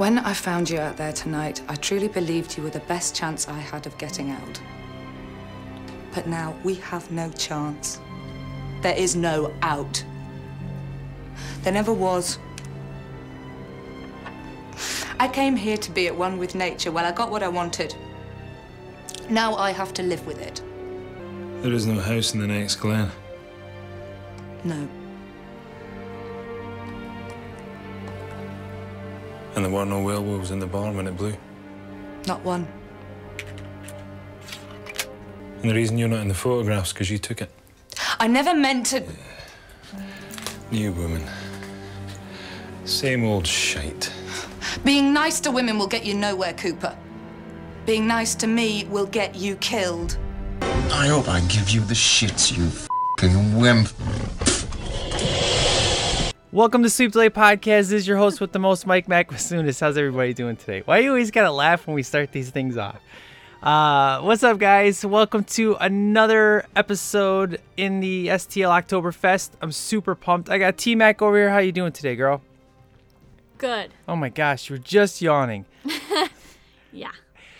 When I found you out there tonight, I truly believed you were the best chance I had of getting out. But now we have no chance. There is no out. There never was. I came here to be at one with nature. Well, I got what I wanted. Now I have to live with it. There is no house in the next glen. No. And there were no werewolves in the barn when it blew. Not one. And the reason you're not in the photographs because you took it. I never meant to. New woman. Same old shite. Being nice to women will get you nowhere, Cooper. Being nice to me will get you killed. I hope I give you the shits, you fing wimp. Welcome to Sleep Delay Podcast. This is your host with the most, Mike Macmasunis. How's everybody doing today? Why you always gotta laugh when we start these things off? Uh, what's up, guys? Welcome to another episode in the STL Oktoberfest. I'm super pumped. I got T Mac over here. How you doing today, girl? Good. Oh my gosh, you were just yawning. Yeah.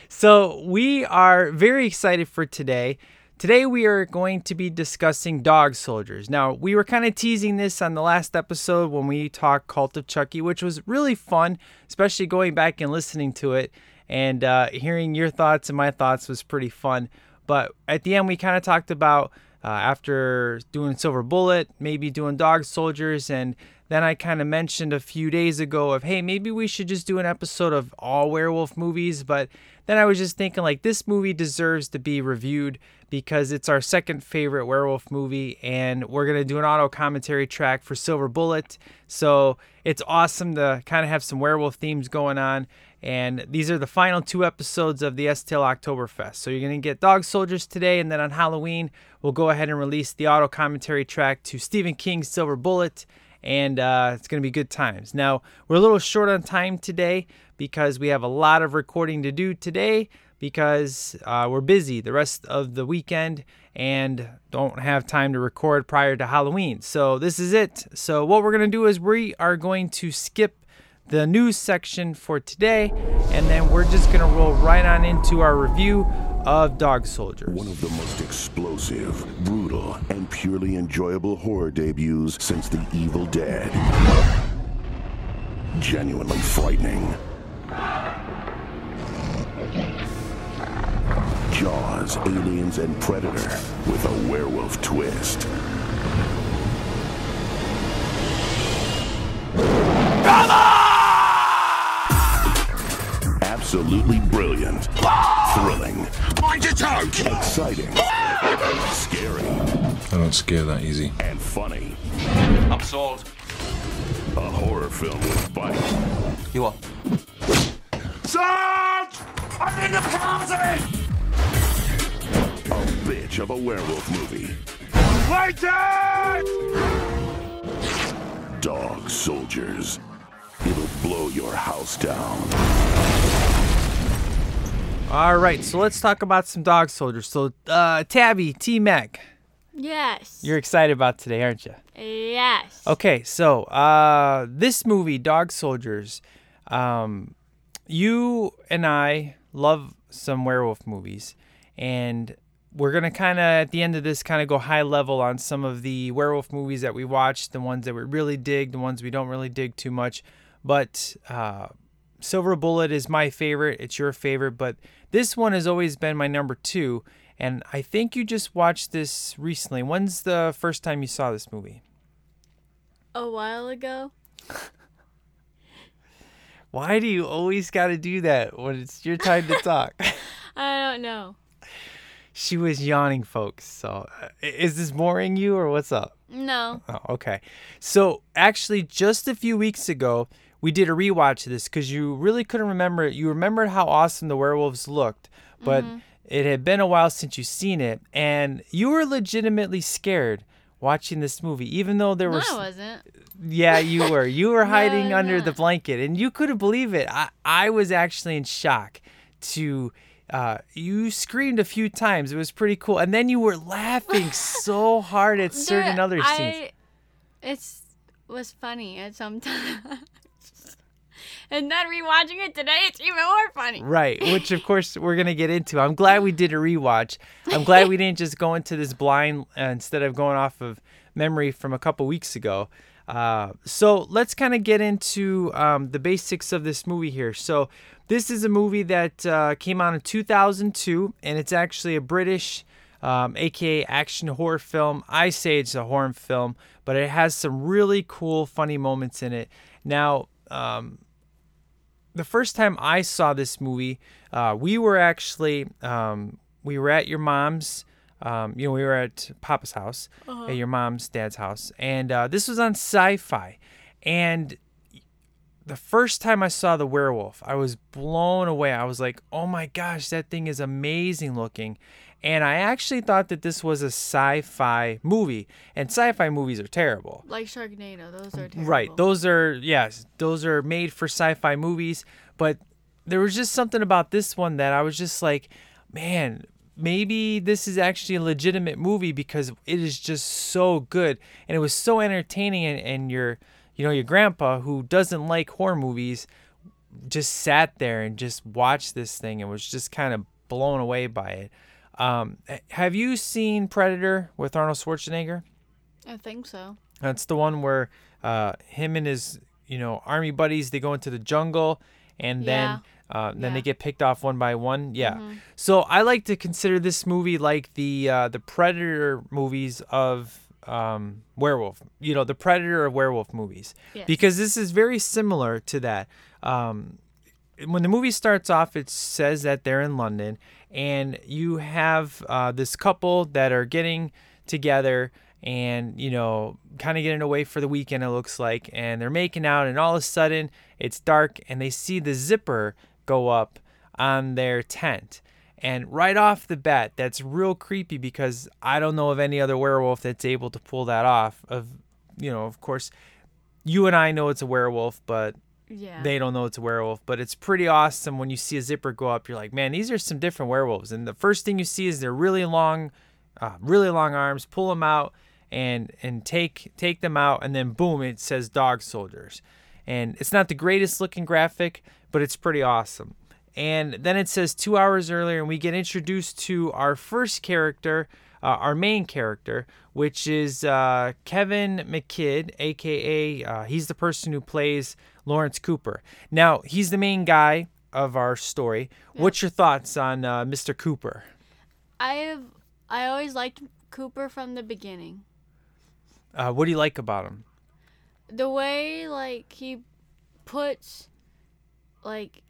So, we are very excited for today. Today, we are going to be discussing Dog Soldiers. Now, we were kind of teasing this on the last episode when we talked Cult of Chucky, which was really fun, especially going back and listening to it and uh, hearing your thoughts and my thoughts was pretty fun. But at the end, we kind of talked about uh, after doing Silver Bullet, maybe doing Dog Soldiers, and then I kind of mentioned a few days ago of, hey, maybe we should just do an episode of all werewolf movies. But then I was just thinking, like, this movie deserves to be reviewed because it's our second favorite werewolf movie, and we're going to do an audio commentary track for Silver Bullet. So it's awesome to kind of have some werewolf themes going on. And these are the final two episodes of the STL Oktoberfest. So you're going to get Dog Soldiers today, and then on Halloween, we'll go ahead and release the audio commentary track to Stephen King's Silver Bullet and uh, it's going to be good times. Now, we're a little short on time today because we have a lot of recording to do today because uh, we're busy the rest of the weekend and don't have time to record prior to Halloween. So, this is it. So, what we're going to do is we are going to skip the news section for today and then we're just going to roll right on into our review of Dog Soldiers. One of the most explosive, brutal, and purely enjoyable horror debuts since The Evil Dead. Genuinely frightening. Jaws, Aliens, and Predator with a werewolf twist. Absolutely brilliant. Thrilling. Mind your tongue! Exciting. Scary. I don't scare that easy. And funny. I'm sold. A horror film with bite. You are. Sarge! I'm in the closet! A bitch of a werewolf movie. Waiting! Dog soldiers. It'll blow your house down. All right, so let's talk about some Dog Soldiers. So, uh, Tabby, T Mac, Yes. you're excited about today, aren't you? yes. Okay, so uh, this movie, Dog Soldiers, um, you and I love some werewolf movies, and we're gonna kind of at the end of this kind of go high level on some of the werewolf movies that we watched, the ones that we really dig, the ones we don't really dig too much. But uh, Silver Bullet is my favorite. It's your favorite, but this one has always been my number two. And I think you just watched this recently. When's the first time you saw this movie? A while ago. Why do you always got to do that when it's your time to talk? I don't know. she was yawning, folks. So, uh, is this boring you or what's up? No. Oh, okay. So, actually, just a few weeks ago, we did a rewatch of this because you really couldn't remember it. You remembered how awesome the werewolves looked, but it had been a while since you seen it, and you were legitimately scared watching this movie, even though there No, was I wasn't. Yeah, you were. You were hiding No, under no. the blanket, and you couldn't believe it. I, I was actually in shock. To uh, you screamed a few times. It was pretty cool, and then you were laughing so hard at certain There- other scenes. I, it's was funny at some times. And then rewatching it today, it's even more funny. Right, which of course we're gonna get into. I'm glad we did a rewatch. I'm glad we didn't just go into this blind uh, instead of going off of memory from a couple weeks ago. Uh, so let's kind of get into um, the basics of this movie here. So this is a movie that uh, came out in 2002, and it's actually a British, um, aka action horror film. I say it's a horror film, but it has some really cool, funny moments in it. Now. Um, the first time I saw this movie, uh, we were actually um, we were at your mom's. Um, you know, we were at Papa's house, at your mom's dad's house, and uh, this was on Sci-Fi. And the first time I saw the werewolf, I was blown away. I was like, "Oh my gosh, that thing is amazing looking." And I actually thought that this was a sci-fi movie, and sci-fi movies are terrible. Like Sharknado, those are terrible. Right. Those are yes, those are made for sci-fi movies, but there was just something about this one that I was just like, man, maybe this is actually a legitimate movie because it is just so good and it was so entertaining and, and your you know, your grandpa who doesn't like horror movies just sat there and just watched this thing and was just kind of blown away by it. Um, have you seen Predator with Arnold Schwarzenegger? I think so. That's the one where uh, him and his, you know, army buddies they go into the jungle, and then uh, then they get picked off one by one. Yeah. So I like to consider this movie like the uh, the Predator movies of um, werewolf. You know, the Predator of werewolf movies, Yes. because this is very similar to that. Um, when the movie starts off, it says that they're in London, and you have uh, this couple that are getting together and you know kind of getting away for the weekend it looks like and they're making out and all of a sudden it's dark and they see the zipper go up on their tent. And right off the bat that's real creepy because i don't know of any other werewolf that's able to pull that off of you know of course you and i know it's a werewolf but Yeah. they don't know it's a werewolf, but it's pretty awesome when you see a zipper go up. You're like, man, these are some different werewolves. And the first thing you see is they're really long, uh, really long arms. Pull them out and and take take them out, and then boom, it says dog soldiers. And it's not the greatest looking graphic, but it's pretty awesome. And then it says two hours earlier, and we get introduced to our first character, uh, our main character, which is uh, Kevin McKidd, aka uh, he's the person who plays Lawrence Cooper. Now he's the main guy of our story. What's your thoughts on uh, Mr. Cooper? I've I always liked Cooper from the beginning. Uh, what do you like about him? The way like he puts like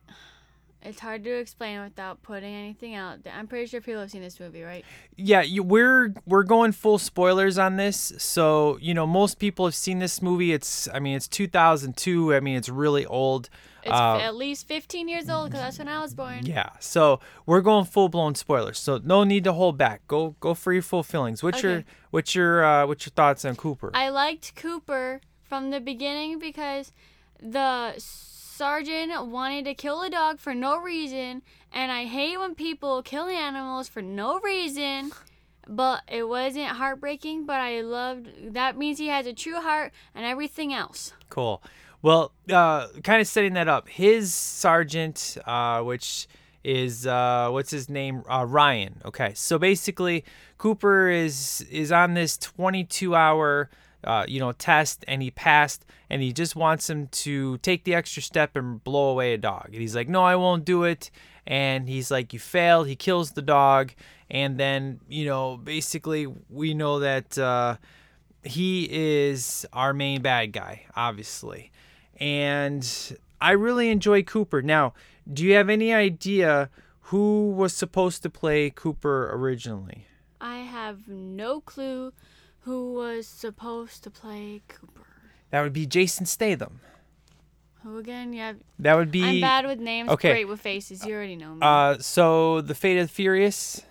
it's hard to explain without putting anything out. I'm pretty sure people have seen this movie, right? Yeah, you, we're we're going full spoilers on this, so you know most people have seen this movie. It's I mean it's 2002. I mean it's really old. It's Uh, at least 15 years old because that's when I was born. Yeah, so we're going full blown spoilers. So no need to hold back. Go go for your full feelings. What's your Okay. what's your uh, what's your thoughts on Cooper? I liked Cooper from the beginning because the sergeant wanted to kill a dog for no reason, and I hate when people kill animals for no reason. But it wasn't heartbreaking, but I loved that means he has a true heart and everything else. Cool. Well, uh, kind of setting that up. His sergeant, uh, which is uh, what's his name? Uh, Ryan. Okay. So basically, Cooper is is on this 22 hour. Uh, you know, test and he passed and he just wants him to take the extra step and blow away a dog. And he's like, No, I won't do it. And he's like, You failed. He kills the dog. And then, you know, basically, we know that uh, he is our main bad guy, obviously. And I really enjoy Cooper. Now, do you have any idea who was supposed to play Cooper originally? I have no clue who was supposed to play Cooper. That would be Jason Statham. Who again? Yeah, That would be I'm bad with names. okay. Great with faces. You already know me. Uh, so the Fate of the Furious.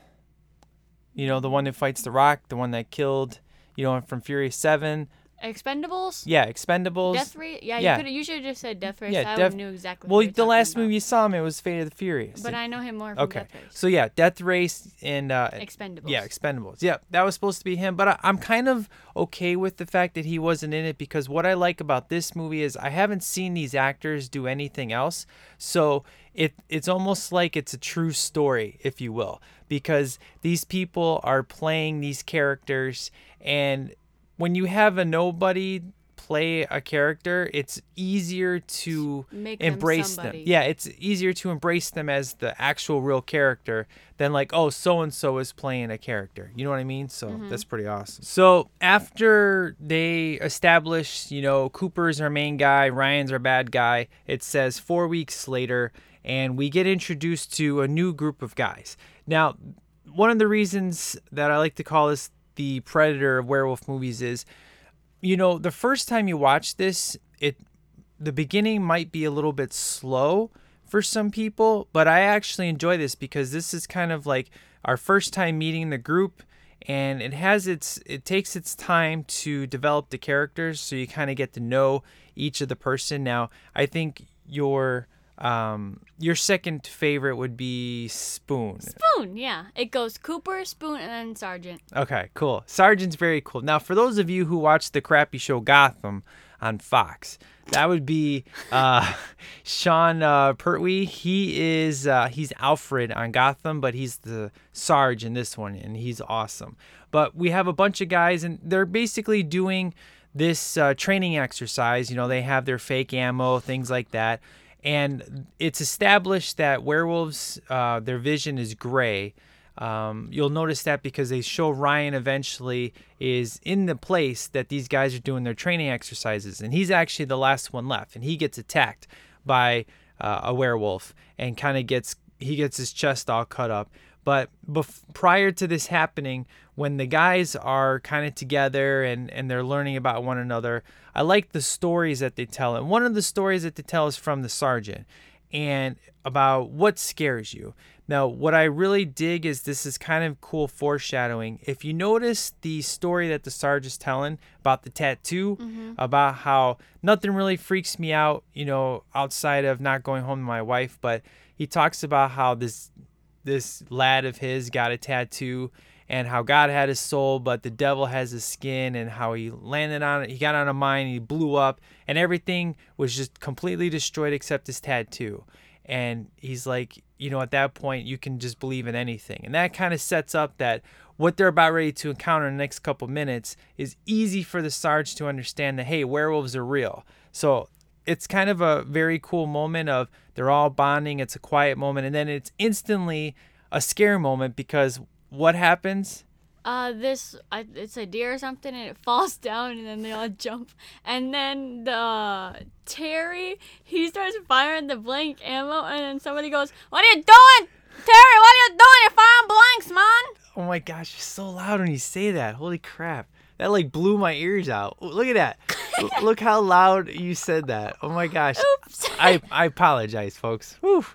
You know, the one that fights the Rock, the one that killed, you know, from Furious Seven, Expendables. Yeah, Expendables. Death Race. Yeah, Yeah. you could. You should have just said Death Race. Yeah, I Death- knew exactly. well, what the last talking movie you saw him, it was Fate of the Furious. But I know him more from okay, Death Race. so yeah, Death Race and uh, Expendables. Yeah, Expendables. Yeah, that was supposed to be him, but I, I'm kind of okay with the fact that he wasn't in it because what I like about this movie is I haven't seen these actors do anything else, so it it's almost like it's a true story, if you will, because these people are playing these characters, and when you have a nobody play a character, it's easier to Make embrace them. somebody. Yeah, it's easier to embrace them as the actual real character than like, oh, so and so is playing a character. You know what I mean? So Mm-hmm. that's pretty awesome. So after they establish, you know, Cooper's our main guy, Ryan's our bad guy, it says four weeks later, and we get introduced to a new group of guys. Now, one of the reasons that I like to call this the Predator of werewolf movies is you know, the first time you watch this, it the beginning might be a little bit slow for some people, but I actually enjoy this because this is kind of like our first time meeting the group and it has its it takes its time to develop the characters so you kind of get to know each of the person. Now, I think your um your second favorite would be Spoon. Spoon. Yeah, it goes Cooper, Spoon, and then Sergeant. Okay, cool. Sergeant's very cool. Now, for those of you who watch the crappy show Gotham on Fox, that would be uh, Sean uh, Pertwee. He is uh, he's Alfred on Gotham, but he's the Sarge in this one, and he's awesome. But we have a bunch of guys, and they're basically doing this uh, training exercise. You know, they have their fake ammo, things like that, and it's established that werewolves, uh, their vision is gray. Um, you'll notice that because they show Ryan eventually is in the place that these guys are doing their training exercises, and he's actually the last one left, and he gets attacked by uh, a werewolf and kind of gets he gets his chest all cut up. But bef- prior to this happening, when the guys are kind of together and, and they're learning about one another, I like the stories that they tell. And one of the stories that they tell is from the sergeant and about what scares you. Now, what I really dig is this is kind of cool foreshadowing. If you notice the story that the sergeant is telling about the tattoo, mm-hmm. about how nothing really freaks me out, you know, outside of not going home to my wife, but he talks about how this this lad of his got a tattoo and how God had his soul, but the devil has his skin, and how he landed on it. He got on a mine, he blew up, and everything was just completely destroyed except his tattoo. And he's like, you know, at that point, you can just believe in anything. And that kind of sets up that what they're about ready to encounter in the next couple minutes is easy for the Sarge to understand that, hey, werewolves are real. So it's kind of a very cool moment of they're all bonding. It's a quiet moment, and then it's instantly a scare moment because what happens? Uh, this I, it's a deer or something, and it falls down, and then they all jump, and then the Terry he starts firing the blank ammo, and then somebody goes, "What are you doing, Terry? What are you doing? You're firing blanks, man!" Oh my gosh, you're so loud when you say that. Holy crap. That like blew my ears out. Look at that. Look how loud you said that. Oh my gosh. Oops. I, I apologize, folks. Whew.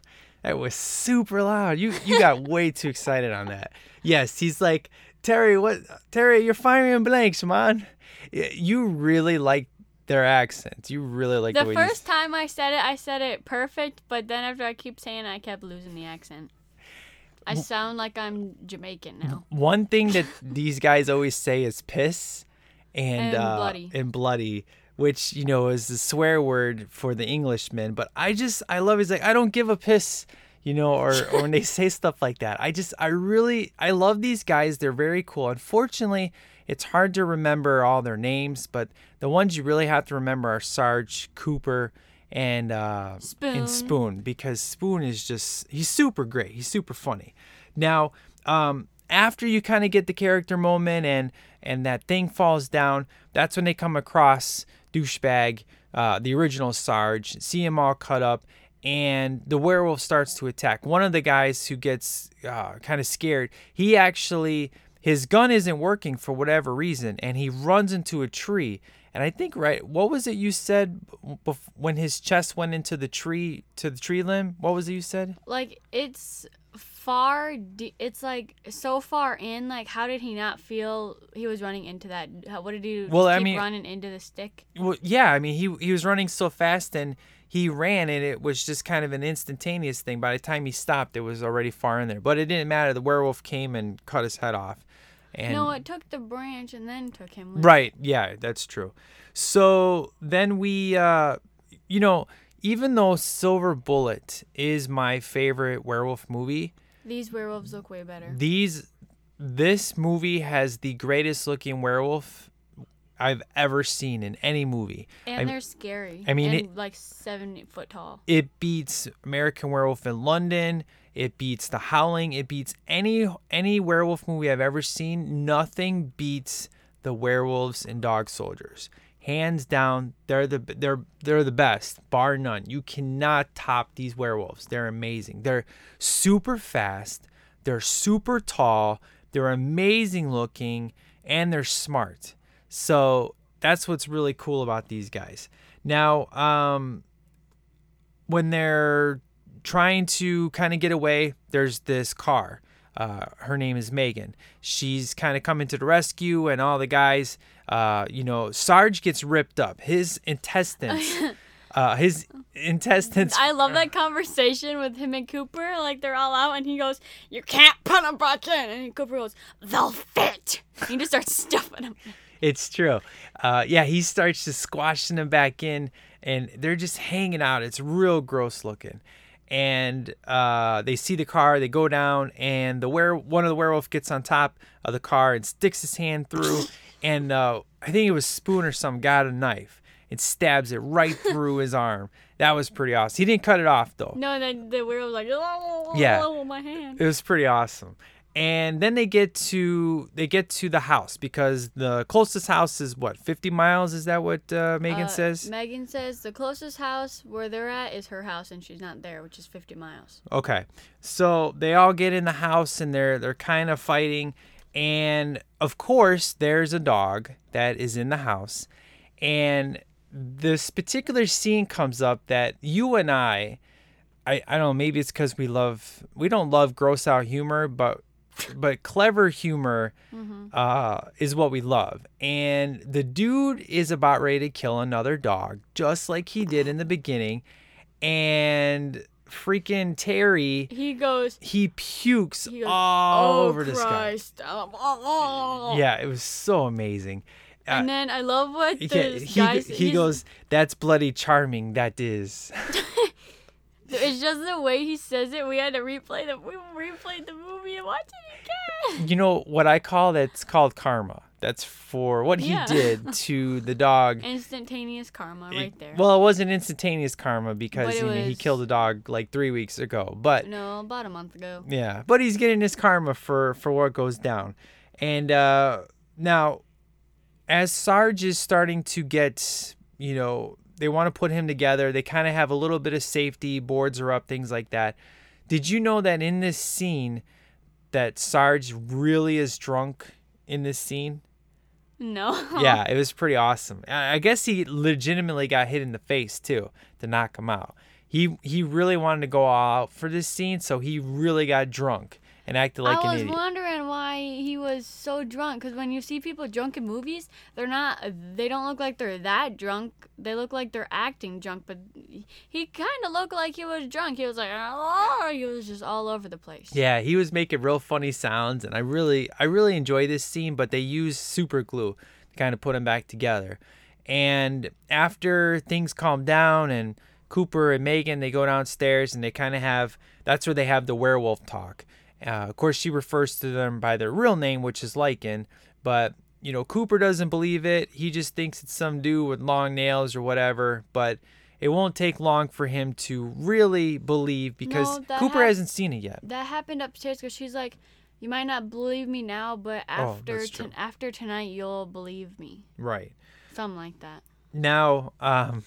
That was super loud. You you got way too excited on that. Yes, he's like, Terry, what Terry, you're firing blanks, man. You really like their accents. You really like the, The first you time I said it, I said it perfect, but then after I keep saying it, I kept losing the accent. I sound like I'm Jamaican now. one thing that these guys always say is piss and, And uh, bloody. and bloody which you know is the swear word for the englishmen but i just i love he's like i don't give a piss you know or, or when they say stuff like that i just i really i love these guys they're very cool unfortunately it's hard to remember all their names but the ones you really have to remember are sarge cooper and uh Spoon. and spoon. Because spoon is just he's super great. He's super funny. Now um after you kind of get the character moment and and that thing falls down that's when they come across douchebag uh, the original sarge see him all cut up and the werewolf starts to attack. One of the guys who gets uh, kind of scared he actually his gun isn't working for whatever reason and he runs into a tree and i think right what was it you said bef- when his chest went into the tree to the tree limb what was it you said Like it's far. D- it's like so far in. Like, how did he not feel he was running into that? How, what did he? Well, I mean- running into the stick. Well, yeah, I mean, he he was running so fast and he ran, and it was just kind of an instantaneous thing. By the time he stopped, it was already far in there. But it didn't matter. The werewolf came and cut his head off. And no, it took the branch and then took him. Right. Yeah, that's true. So then we, uh, you know, even though Silver Bullet is my favorite werewolf movie, These werewolves look way better. these, this movie has the greatest looking werewolf I've ever seen in any movie. And I'm- they're scary. I mean, and it- like seven foot tall. it beats American Werewolf in London. It beats The Howling. It beats any any werewolf movie I've ever seen. Nothing beats the werewolves and dog soldiers. Hands down, they're the they're they're the best, bar none. You cannot top these werewolves. They're amazing. They're super fast. They're super tall. They're amazing looking, and they're smart. So that's what's really cool about these guys. Now, um, when they're trying to kind of get away, there's this car. Uh, her name is Megan. She's kind of coming to the rescue, and all the guys, uh, you know, Sarge gets ripped up. His intestines, uh, his intestines. I love that conversation with him and Cooper. Like they're all out, and he goes, "You can't put them back in," and Cooper goes, "They'll fit." And he just starts stuffing them. It's true. Uh, yeah, he starts just squashing them back in, and they're just hanging out. It's real gross looking. And uh, they see the car, they go down, and the were one of the werewolf gets on top of the car and sticks his hand through, and uh, I think it was Spoon or some got a knife and stabs it right through his arm. That was pretty awesome. He didn't cut it off though. No, and then the werewolf was like, "Oh, Yeah. oh, my hand." It was pretty awesome. And then they get to they get to the house because the closest house is what 50 miles. Is that what uh, Megan Uh, says? Megan says the closest house where they're at is her house, and she's not there, which is 50 miles. Okay. So they all get in the house and they're they're kind of fighting and of course there's a dog that is in the house and this particular scene comes up that you and I I, I don't know maybe it's cuz we love we don't love gross out humor but but clever humor uh, is what we love. And the dude is about ready to kill another dog, just like he did in the beginning. And freaking Terry, He goes, he pukes he goes all oh, over this guy. Oh, oh." Yeah, it was so amazing. And then I love what Yeah, he, guy he goes, "That's bloody charming. That is." It's just the way he says it. We had to replay the we replayed the movie and watch it again. you know what I call that's called karma. That's for what he Yeah. did to the dog. Instantaneous karma, It- right there. Well, it wasn't instantaneous karma because you know, he killed a dog like three weeks ago. But no, about a month ago. yeah, but he's getting his karma for for what goes down. And uh, now, as Sarge is starting to get, you know, they want to put him together. They kind of have a little bit of safety. Boards are up, things like that. Did you know that in this scene, that Sarge really is drunk in this scene? No. yeah, it was pretty awesome. I guess he legitimately got hit in the face too to knock him out. He he really wanted to go all out for this scene, so he really got drunk and acted like I an was wondering why he was so drunk. Cause when you see people drunk in movies, they're not. They don't look like they're that drunk. They look like they're acting drunk. But he kind of looked like he was drunk. He was like, oh, he was just all over the place. Yeah, he was making real funny sounds, and I really I really enjoy this scene. But they use super glue to kind of put him back together. And after things calm down and Cooper and Megan they go downstairs and they kind of have that's where they have the werewolf talk. Uh, of course, she refers to them by their real name, which is Lycan, but you know Cooper doesn't believe it. He just thinks it's some dude with long nails or whatever. But it won't take long for him to really believe because No, Cooper hap- hasn't seen it yet. That happened upstairs because she's like, you might not believe me now, but Oh, after ton- true. after tonight, you'll believe me. Right. Something like that. now um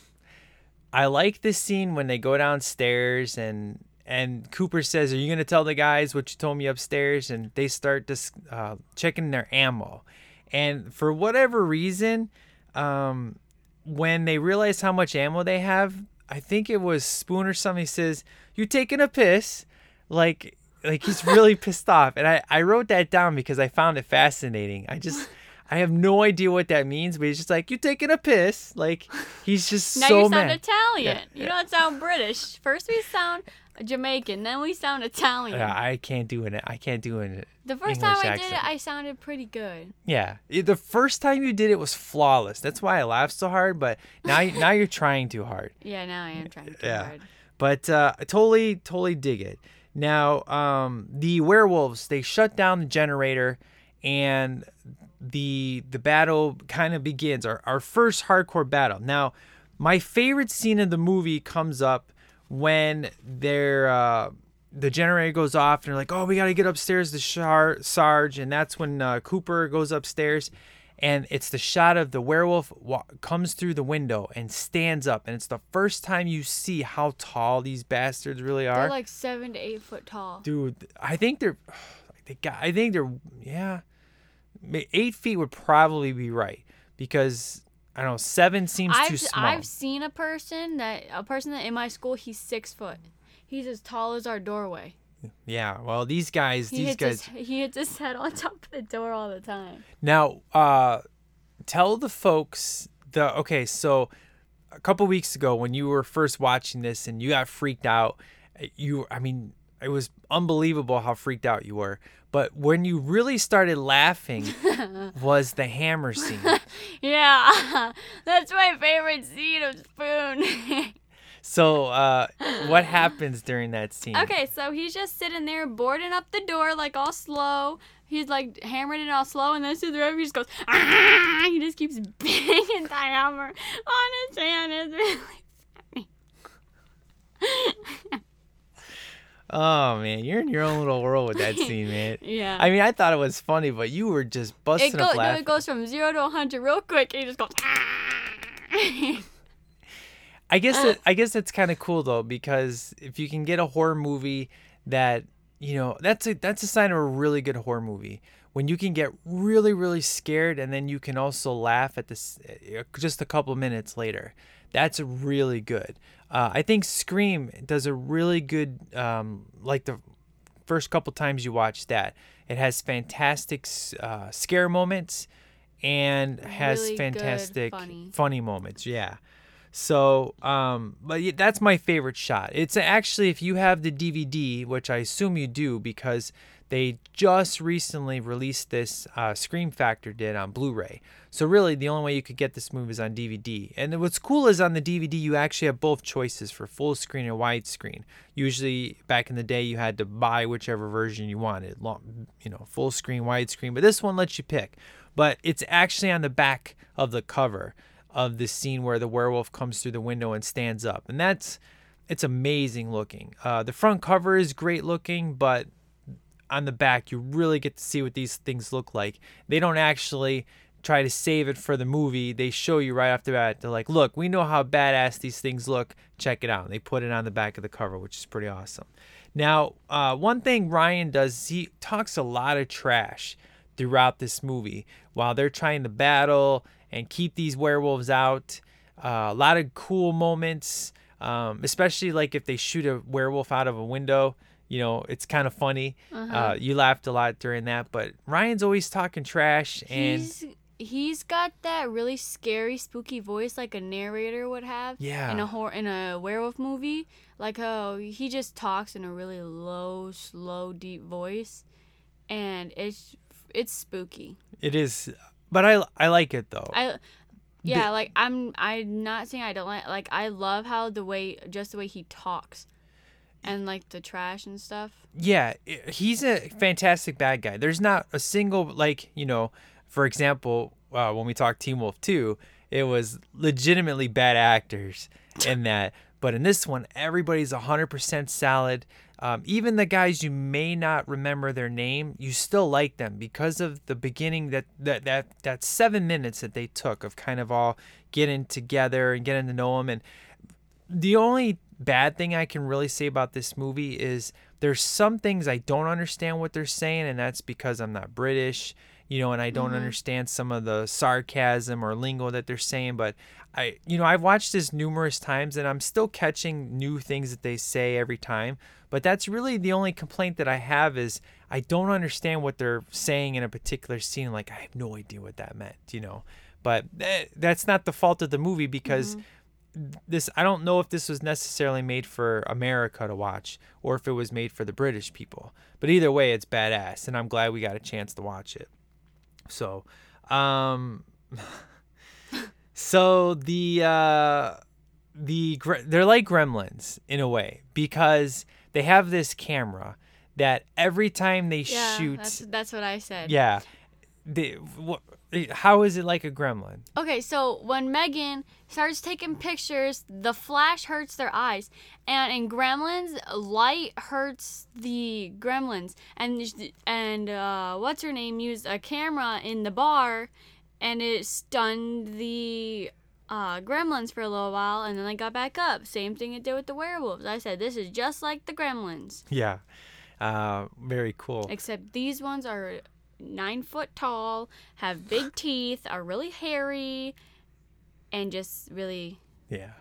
i like this scene when they go downstairs and and cooper says are you going to tell the guys what you told me upstairs and they start dis- uh, checking their ammo and for whatever reason um when they realize how much ammo they have i think it was spoon or something says you taking a piss like like he's really pissed off. And I, I wrote that down because I found it fascinating. I just I have no idea what that means, but he's just like, You taking a piss? Like he's just Now so you sound mad. Italian. Yeah, You don't sound British. First we sound Jamaican, then we sound Italian. Yeah, I can't do it. I can't do it. the first English time I did it, I sounded pretty good. Yeah, the first time you did it was flawless. That's why I laughed so hard. But now, now you're trying too hard. Yeah, now I am trying to Yeah. hard. But uh, I totally, totally dig it. Now, um, the werewolves they shut down the generator, and the the battle kind of begins. Our our first hardcore battle. Now, my favorite scene of the movie comes up when they're uh, the generator goes off, and they're like, "Oh, we got to get upstairs to Char- Sarge," and that's when uh, Cooper goes upstairs. And it's the shot of the werewolf wa- comes through the window and stands up, and it's the first time you see how tall these bastards really are They're like seven to eight foot tall. dude i think they're they got i think they're yeah eight feet would probably be right because i don't know seven seems too I've small I've seen a person that a person that in my school he's six foot. He's as tall as our doorway. yeah well these guys He these guys his, he hits his head on top of the door all the time. now uh tell the folks the okay so a couple weeks ago when you were first watching this and you got freaked out you i mean it was unbelievable how freaked out you were but when you really started laughing was the hammer scene Yeah, that's my favorite scene of Spoon. So, uh, what happens during that scene? okay, so he's just sitting there boarding up the door like all slow. He's like hammering it all slow, and then to the river, he just goes. Ah! He just keeps banging the hammer on his hand. It's really Oh man, you're in your own little world with that scene, man. yeah. I mean, I thought it was funny, but you were just busting it, up go, no, it goes from zero to 100 real quick. And he just goes. I guess it, I guess it's kind of cool though because if you can get a horror movie that you know that's a that's a sign of a really good horror movie when you can get really really scared and then you can also laugh at this uh, just a couple minutes later. That's really good. Uh, I think Scream does a really good um, like the first couple times you watch that. It has fantastic uh, scare moments and has Really good, fantastic funny. funny moments. Yeah. So, um, but that's my favorite shot. It's actually if you have the DVD, which I assume you do, because they just recently released this. Uh, Scream Factory did on Blu-ray. So really, the only way you could get this movie is on DVD. And what's cool is on the DVD, you actually have both choices for full screen and widescreen. Usually, back in the day, you had to buy whichever version you wanted, long, you know, full screen, widescreen. But this one lets you pick. But it's actually on the back of the cover of the scene where the werewolf comes through the window and stands up, and that's it's amazing looking. Uh, the front cover is great looking, but on the back you really get to see what these things look like. They don't actually try to save it for the movie. They show you right off the bat. They're like, "Look, we know how badass these things look. Check it out." And they put it on the back of the cover, which is pretty awesome. Now, uh, one thing Ryan does, he talks a lot of trash throughout this movie while they're trying to battle and keep these werewolves out. Uh, a lot of cool moments, um, especially like if they shoot a werewolf out of a window. You know, it's kind of funny. uh you laughed a lot during that, but Ryan's always talking trash, and he's he's got that really scary, spooky voice like a narrator would have. Yeah. In a horror in a werewolf movie, like how he just talks in a really low, slow, deep voice, and it's it's spooky. it is. But I I like it though. I. Yeah, like I'm. I'm not saying I don't like. Like I love how the way, just the way he talks, and like the trash and stuff. yeah, he's a fantastic bad guy. There's not a single like you know, for example, uh, when we talked Teen Wolf 2, it was legitimately bad actors in that. But in this one, everybody's 100% solid. Um, even the guys you may not remember their name, you still like them because of the beginning that that that that seven minutes that they took of kind of all getting together and getting to know them and the only bad thing I can really say about this movie is there's some things I don't understand what they're saying, and that's because I'm not British. You know, and I don't understand some of the sarcasm or lingo that they're saying, but I, you know, I've watched this numerous times and I'm still catching new things that they say every time. But that's really the only complaint that I have is I don't understand what they're saying in a particular scene. Like, I have no idea what that meant, you know. But eh, that's not the fault of the movie because this I don't know if this was necessarily made for America to watch or if it was made for the British people. But either way, it's badass, and I'm glad we got a chance to watch it. So, um, so the uh, the they're like gremlins in a way because they have this camera that every time they Yeah, shoot, that's that's what I said. yeah, they, how is it like a gremlin? Okay, so when Megan starts taking pictures, the flash hurts their eyes, and in Gremlins, light hurts the Gremlins, and and uh, what's her name used a camera in the bar, and it stunned the uh, Gremlins for a little while, and then they got back up. Same thing it did with the werewolves. I said this is just like the Gremlins, Yeah, uh, very cool. except these ones are nine foot tall, have big teeth, are really hairy, and just really Yeah.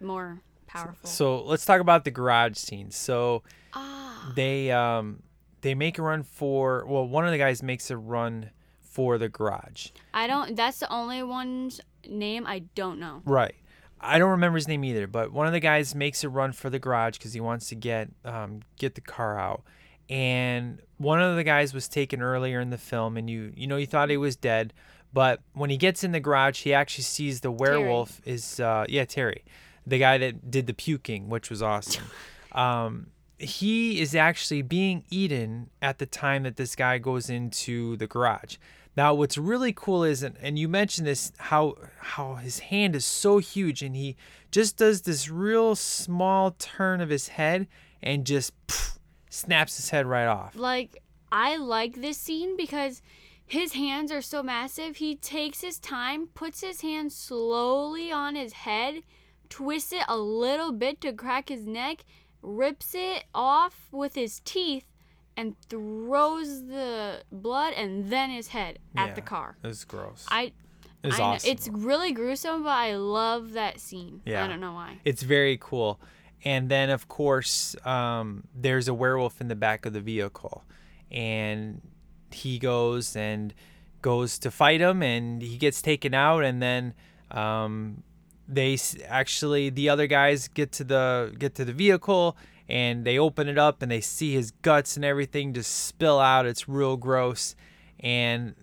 more powerful. So let's talk about the garage scene. So ah, they um they make a run for well one of the guys makes a run for the garage. I don't. That's the only one's name I don't know. Right. I don't remember his name either, but one of the guys makes a run for the garage because he wants to get um, get the car out. And one of the guys was taken earlier in the film, and you you know you thought he was dead, but when he gets in the garage, he actually sees the werewolf is uh, yeah Terry, the guy that did the puking, which was awesome. um, he is actually being eaten at the time that this guy goes into the garage. Now, what's really cool is, and, and you mentioned this, how how his hand is so huge, and he just does this real small turn of his head and just pff, snaps his head right off. Like I like this scene because his hands are so massive. He takes his time, puts his hand slowly on his head, twists it a little bit to crack his neck, rips it off with his teeth, and throws the blood and then his head at the car. It was gross. I. it was know, awesome. It's really gruesome, but I love that scene. Yeah. I don't know why. It's very cool. And then, of course, um, there's a werewolf in the back of the vehicle, and he goes and goes to fight him, and he gets taken out, and then um, they actually the other guys get to the get to the vehicle, and they open it up, and they see his guts and everything just spill out. It's real gross, and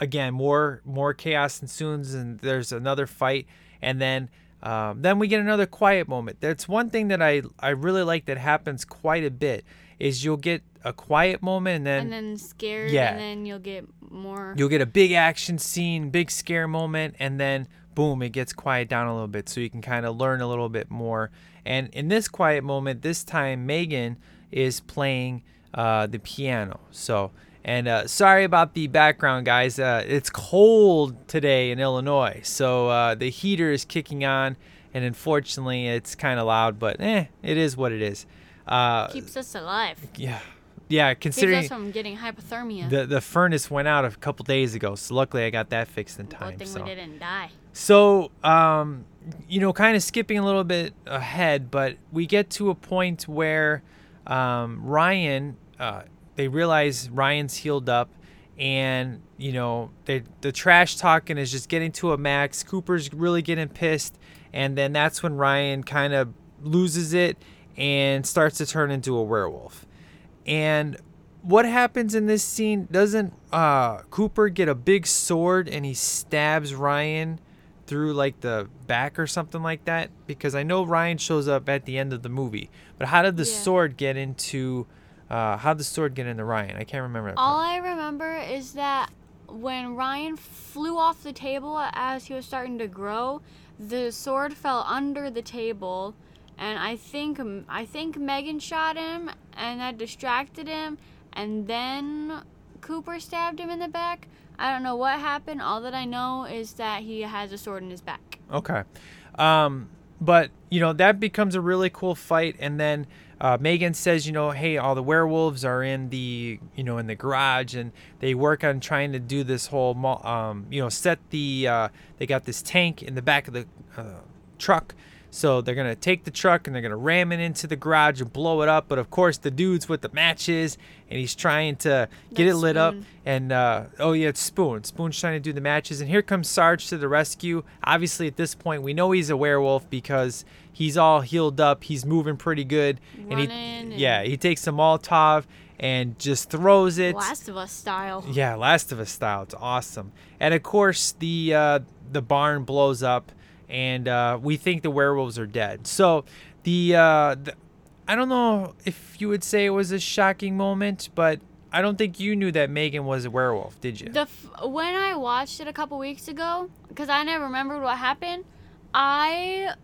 again more more chaos ensues and there's another fight. And then um, then we get another quiet moment that's one thing that i i really like that happens quite a bit is you'll get a quiet moment and then, And then scared, Yeah. and then you'll get more. you'll get a big action scene big scare moment and then boom it gets quiet down a little bit so you can kind of learn a little bit more and in this quiet moment this time megan is playing uh, the piano so and uh, sorry about the background guys uh, it's cold today in illinois so uh, the heater is kicking on and unfortunately it's kind of loud but eh it is what it is uh, keeps us alive. yeah yeah Keeps considering us from getting hypothermia. the the furnace went out a couple days ago, so luckily I got that fixed in time. Good thing so. we didn't die. So, um, you know, kind of skipping a little bit ahead, but we get to a point where um, Ryan, uh, they realize Ryan's healed up, and you know, they, the trash talking is just getting to a max. Cooper's really getting pissed, and then that's when Ryan kind of loses it and starts to turn into a werewolf. And what happens in this scene? Doesn't uh, Cooper get a big sword and he stabs Ryan through like the back or something like that? Because I know Ryan shows up at the end of the movie, but how did the Yeah. sword get into? Uh, how'd the sword get into Ryan? I can't remember. That All part. I remember is that when Ryan flew off the table as he was starting to grow, the sword fell under the table, and I think I think Megan shot him, and that distracted him, and then Cooper stabbed him in the back. I don't know what happened. All that I know is that he has a sword in his back. Okay. Um, but you know that becomes a really cool fight, and then uh, Megan says, you know, hey, all the werewolves are in the, you know, in the garage, and they work on trying to do this whole, um, you know, set the. Uh, they got this tank in the back of the uh, truck, so they're gonna take the truck and they're gonna ram it into the garage and blow it up. But of course, the dude's with the matches, and he's trying to get That's it lit up. And uh, oh yeah, it's Spoon. Spoon's trying to do the matches, and here comes Sarge to the rescue. Obviously, at this point, we know he's a werewolf because he's all healed up. He's moving pretty good, and he Running and- yeah he takes a Molotov and just throws it. Last of Us style. Yeah, Last of Us style. It's awesome. And of course, the uh, the barn blows up, and uh, we think the werewolves are dead. So the, uh, the I don't know if you would say it was a shocking moment, but I don't think you knew that Megan was a werewolf, did you? The f- when I watched it a couple weeks ago, because I never remembered what happened, I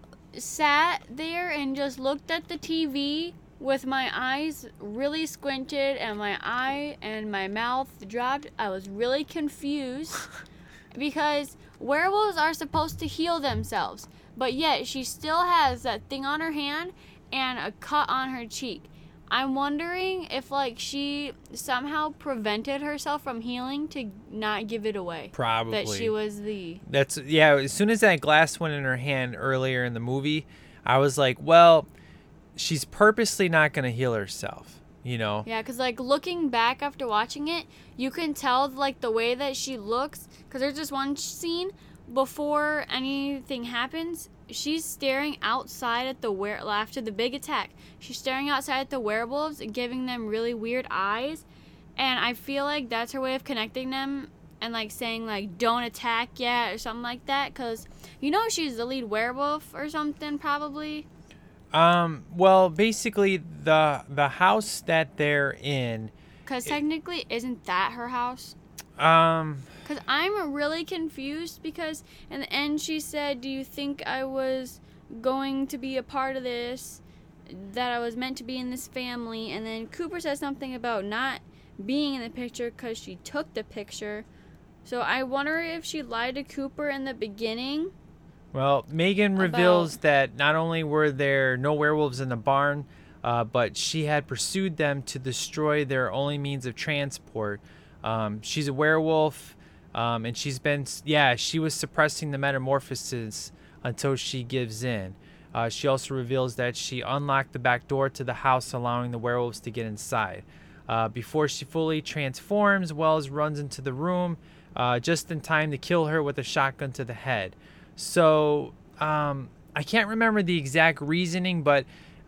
sat there and just looked at the TV with my eyes really squinted and my eye and my mouth dropped. I was really confused because werewolves are supposed to heal themselves, but yet she still has that thing on her hand and a cut on her cheek. I'm wondering if like she somehow prevented herself from healing to not give it away. Probably. That she was the That's yeah. As soon as that glass went in her hand earlier in the movie, I was like, well, she's purposely not gonna heal herself. You know. Yeah, because like looking back after watching it, you can tell like the way that she looks. Because there's this one scene before anything happens. She's staring outside at the were after the big attack. She's staring outside at the werewolves, giving them really weird eyes, and I feel like that's her way of connecting them and like saying like don't attack yet or something like that. Cause you know she's the lead werewolf or something probably. Um. Well, basically, the the house that they're in. Cause technically, isn't that her house? Um. Because I'm really confused because in the end she said, Do you think I was going to be a part of this? That I was meant to be in this family? And then Cooper said something about not being in the picture because she took the picture. So I wonder if she lied to Cooper in the beginning. Well, Megan About- reveals that not only were there no werewolves in the barn, uh, but she had pursued them to destroy their only means of transport. Um, she's a werewolf, um, and she's been, yeah, she was suppressing the metamorphosis until she gives in. Uh, she also reveals that she unlocked the back door to the house, allowing the werewolves to get inside. Uh, before she fully transforms, Wells runs into the room uh, just in time to kill her with a shotgun to the head. So um, I can't remember the exact reasoning, but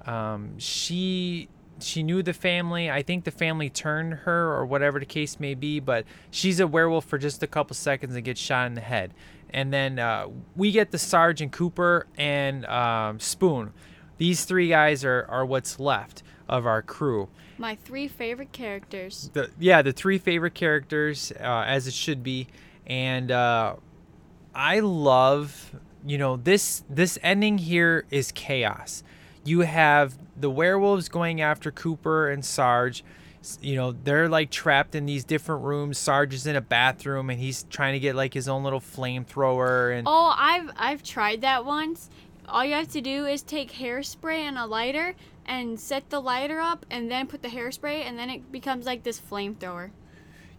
um, she she knew the family. I think the family turned her, or whatever the case may be. But she's a werewolf for just a couple seconds and gets shot in the head. And then uh, we get the Sergeant Cooper and um, Spoon. These three guys are, are what's left of our crew. My three favorite characters. The, yeah, the three favorite characters, uh, as it should be. And uh, I love, you know, this this ending here is chaos. You have the werewolves going after Cooper and Sarge. You know, they're like trapped in these different rooms. Sarge is in a bathroom and he's trying to get like his own little flamethrower and Oh, I've I've tried that once. All you have to do is take hairspray and a lighter and set the lighter up and then put the hairspray and then it becomes like this flamethrower.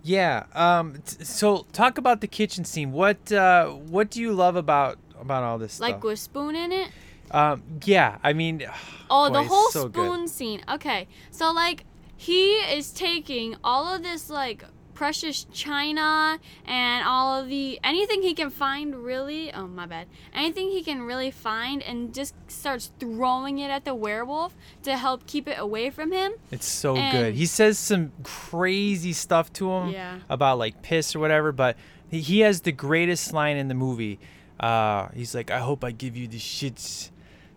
yeah. Um. t- So talk about the kitchen scene. What uh What do you love about about all this Like stuff? Like with spoon in it. Um. Yeah. I mean. Oh, boy, the whole so good. spoon scene. Okay. So like he is taking all of this like precious china and all of the anything he can find really oh my bad anything he can really find and just starts throwing it at the werewolf to help keep it away from him It's so good. He says some crazy stuff to him Yeah. about like piss or whatever, but he, he has the greatest line in the movie. Uh, he's like, "I hope I give you the shits."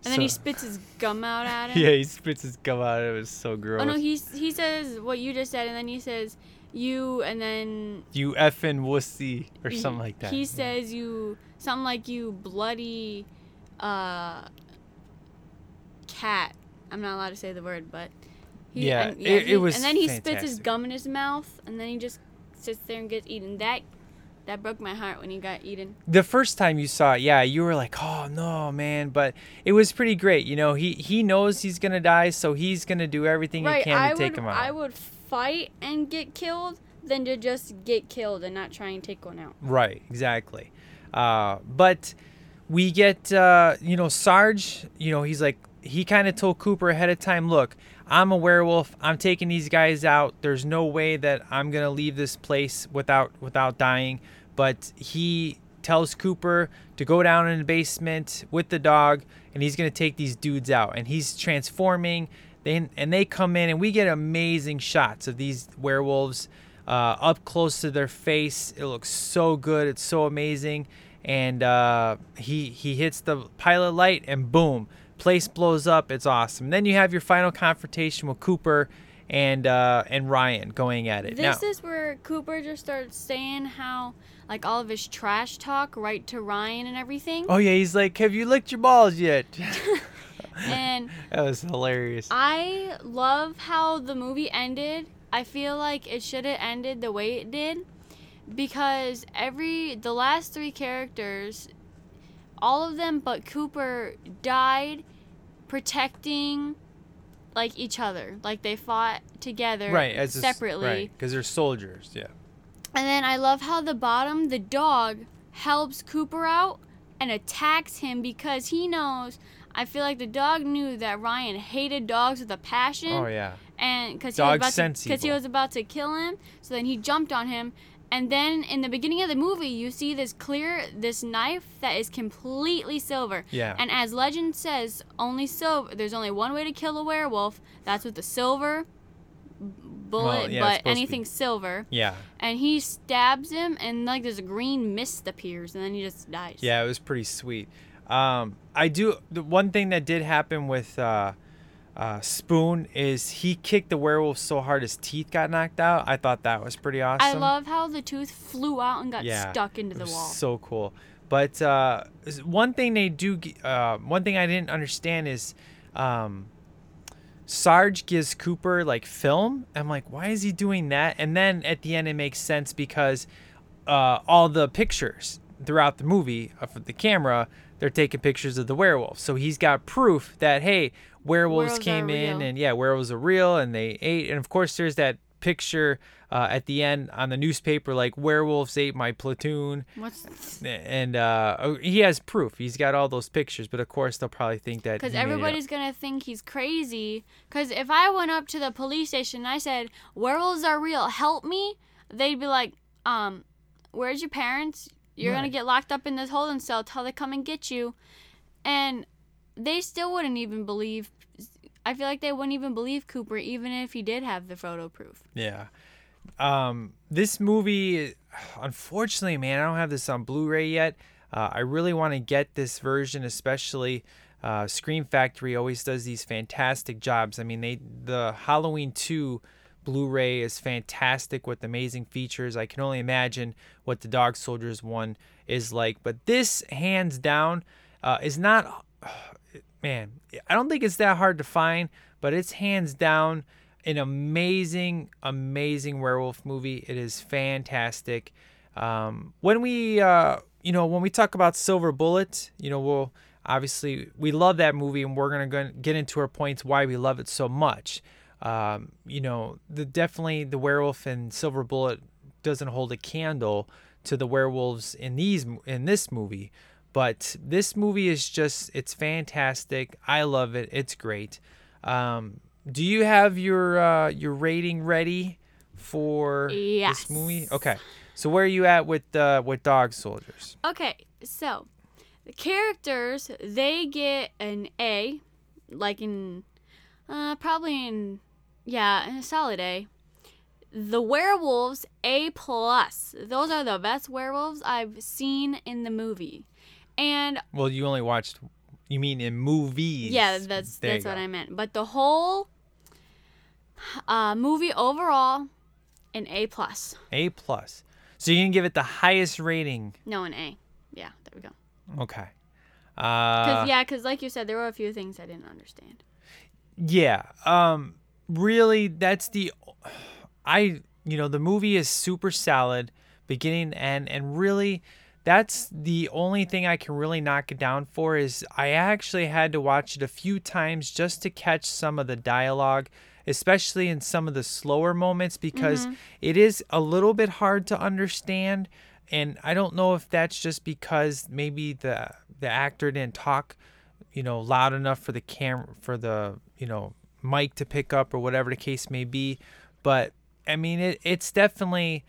And then he spits his gum out at him yeah, he spits his gum out. It was so gross. oh no he he says what you just said and then he says you and then you effing wussy or something like that. He says you something like you bloody uh cat. I'm not allowed to say the word, but he, Yeah, and, it- it he- was And then he spits his gum in his mouth, and then he just sits there and gets eaten. That that broke my heart when he got eaten. the first time you saw it, yeah, you were like, "Oh no, man!" But it was pretty great. You know, he he knows he's gonna die, so he's gonna do everything he Right, can I to take would him out. I would fight and get killed than to just get killed and not try and take one out. Right, exactly. Uh, but we get, uh, you know, Sarge, you know, he's like, he kind of told Cooper ahead of time, look, I'm a werewolf. I'm taking these guys out. There's no way that I'm going to leave this place without without dying. But he tells Cooper to go down in the basement with the dog and he's going to take these dudes out and he's transforming they, and they come in and we get amazing shots of these werewolves uh, up close to their face. It looks so good. It's so amazing. And uh, he he hits the pilot light and boom, place blows up. It's awesome. Then you have your final confrontation with Cooper and uh, and Ryan going at it. This now, is where Cooper just starts saying how like all of his trash talk right to Ryan and everything. oh yeah, he's like, "Have you licked your balls yet?" And that was hilarious. I love how the movie ended. I feel like it should have ended the way it did because every the last three characters all of them but Cooper died protecting like each other. Like they fought together right, as separately. right, because they're soldiers. Yeah. And then I love how the bottom, the dog, helps Cooper out and attacks him because he knows. I feel like the dog knew that Ryan hated dogs with a passion. Oh yeah. And because he, was about to- he was about to kill him. So then he jumped on him. And then in the beginning of the movie, you see this clear, this knife that is completely silver. Yeah. And as legend says, only silver. There's only one way to kill a werewolf. That's with the silver bullet, Well, yeah, but be- anything silver Yeah. and he stabs him and like there's a green mist appears and then he just dies Yeah, it was pretty sweet. Um, I do the one thing that did happen with uh, uh, Spoon is he kicked the werewolf so hard his teeth got knocked out. I thought that was pretty awesome. i love how the tooth flew out and got Yeah, stuck into the wall So cool. But uh, one thing they do, uh, one thing I didn't understand is, um, Sarge gives Cooper like film. I'm like, why is he doing that? And then at the end, it makes sense because uh, all the pictures throughout the movie of the camera, they're taking pictures of the werewolf. So he's got proof that hey, werewolves, Werewolves came in real. and yeah, werewolves are real and they ate. And of course, there's that picture uh, at the end on the newspaper like werewolves ate my platoon what's this? and uh, oh, he has proof. He's got all those pictures, but of course they'll probably think that because he made it up. everybody's gonna think he's crazy because if i went up to the police station and i said werewolves are real help me they'd be like um where's your parents you're gonna get locked up in this holding cell till they come and get you and they still wouldn't even believe i feel like they wouldn't even believe cooper even if he did have the photo proof Yeah. Um, this movie, unfortunately, man, I don't have this on Blu-ray yet. Uh, I really want to get this version, especially. Uh, Scream Factory always does these fantastic jobs. I mean, they the Halloween 2 Blu-ray is fantastic with amazing features. I can only imagine what the Dog Soldiers one is like, but this hands down uh, is not man, I don't think it's that hard to find, but it's hands down an amazing, amazing werewolf movie. It is fantastic. Um, when we, uh, you know, when we talk about Silver Bullet, you know, we'll obviously we love that movie, and we're gonna go- get into our points why we love it so much. Um, you know, the definitely the werewolf in Silver Bullet doesn't hold a candle to the werewolves in these in this movie but this movie is just it's fantastic i love it it's great um, do you have your uh, your rating ready for Yes. this movie okay so where are you at with uh, with dog soldiers Okay, so the characters they get an A, like in uh, probably in yeah, in a solid A. The werewolves A plus. Those are the best werewolves I've seen in the movie, and well you only watched you mean in movies yeah, that's that's what go. I meant. But the whole uh, movie overall, an A plus. a plus so you can give it the highest rating No, an A. Yeah, there we go. okay Cause uh, yeah, cause like you said, there were a few things I didn't understand. Yeah. Um really that's the I you know the movie is super solid, beginning and. And really, that's the only thing I can really knock it down for is I actually had to watch it a few times just to catch some of the dialogue, especially in some of the slower moments because it is a little bit hard to understand. And I don't know if that's just because maybe the the actor didn't talk, you know, loud enough for the camera for the you know mic to pick up or whatever the case may be. But I mean, it, it's definitely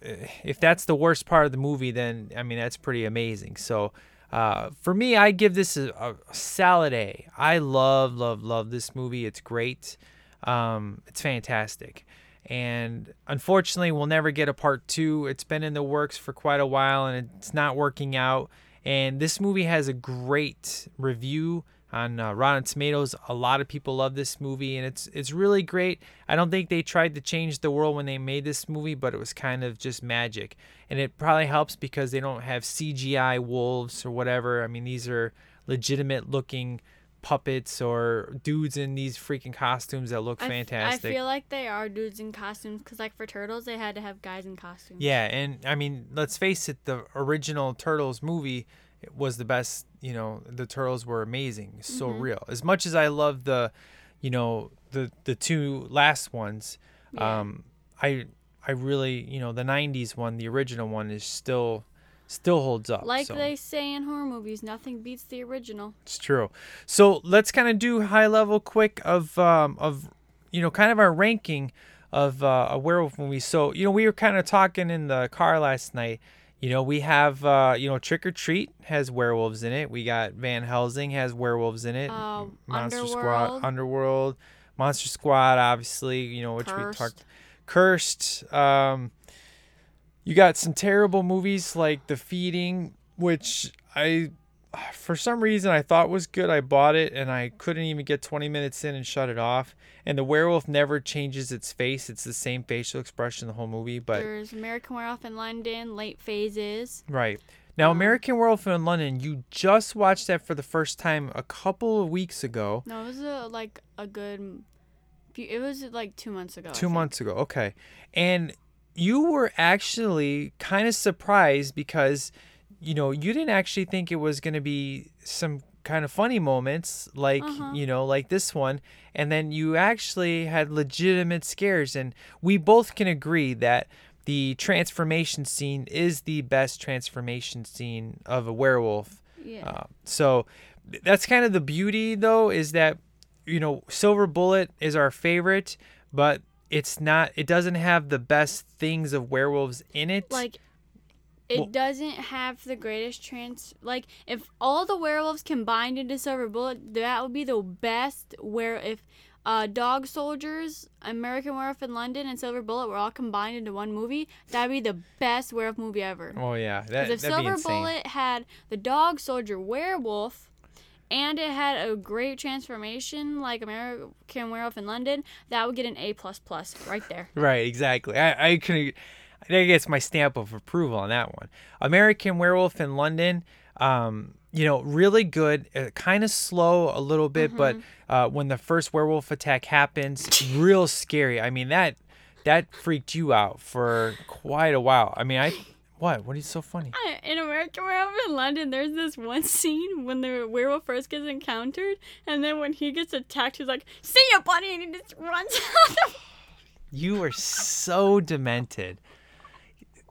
if that's the worst part of the movie, then I mean that's pretty amazing. So uh, for me, I give this a, a solid A. I love, love, love this movie. It's great. Um, it's fantastic. And unfortunately, we'll never get a part two. It's been in the works for quite a while, and it's not working out. And this movie has a great review on uh, Rotten Tomatoes. A lot of people love this movie, and it's it's really great. I don't think they tried to change the world when they made this movie, but it was kind of just magic. And it probably helps because they don't have CGI wolves or whatever. I mean, these are legitimate looking puppets or dudes in these freaking costumes that look I f- fantastic. I feel like they are dudes in costumes because, like, for turtles, they had to have guys in costumes. Yeah, and I mean, let's face it, the original Turtles movie was the best. You know, the Turtles were amazing, so Mm-hmm. real. As much as I love the, you know, the the two last ones, Yeah. um, I I really, you know, the '90s one, the original one, is still still holds up. Like so. they say in horror movies, nothing beats the original. It's true. So let's kind of do high level quick of um, of you know kind of our ranking of uh, a werewolf movie. So you know we were kind of talking in the car last night. You know we have uh, you know Trick or Treat has werewolves in it. We got Van Helsing has werewolves in it. Uh, Monster Squad, Underworld. Underworld, Monster Squad, obviously. You know which we talked. Cursed. Um, you got some terrible movies like The Feeding, which I, for some reason, I thought was good. I bought it and I couldn't even get 20 minutes in and shut it off. And the werewolf never changes its face; it's the same facial expression the whole movie. But There's American Werewolf in London, Late Phases. right now, um, American Werewolf in London, you just watched that for the first time a couple of weeks ago. No, it was a, like a good. Few, it was like two months ago. Two months ago. Okay. And you were actually kind of surprised because, you know, you didn't actually think it was going to be some kind of funny moments like, Uh-huh. you know, like this one. And then you actually had legitimate scares. And we both can agree that the transformation scene is the best transformation scene of a werewolf. Yeah. Uh, so that's kind of the beauty, though, is that you know Silver Bullet is our favorite, but it's not. It doesn't have the best things of werewolves in it. like it Well- doesn't have the greatest trans like if all the werewolves combined into silver bullet that would be the best where if uh, dog soldiers american werewolf in london and silver bullet were all combined into one movie that'd be the best werewolf movie ever oh yeah, that, if silver bullet had the dog soldier werewolf and it had a great transformation like american werewolf in london that would get an a plus plus right there Right, exactly. I, I can. I guess my stamp of approval on that one. American Werewolf in London. Um, you know, really good. Uh, kind of slow a little bit, but uh, when the first werewolf attack happens, real scary. I mean that that freaked you out for quite a while. I mean, I what? What is so funny? in American Werewolf in London, there's this one scene when the werewolf first gets encountered, and then when he gets attacked, he's like, "See ya, buddy," and he just runs out. the- You were so demented.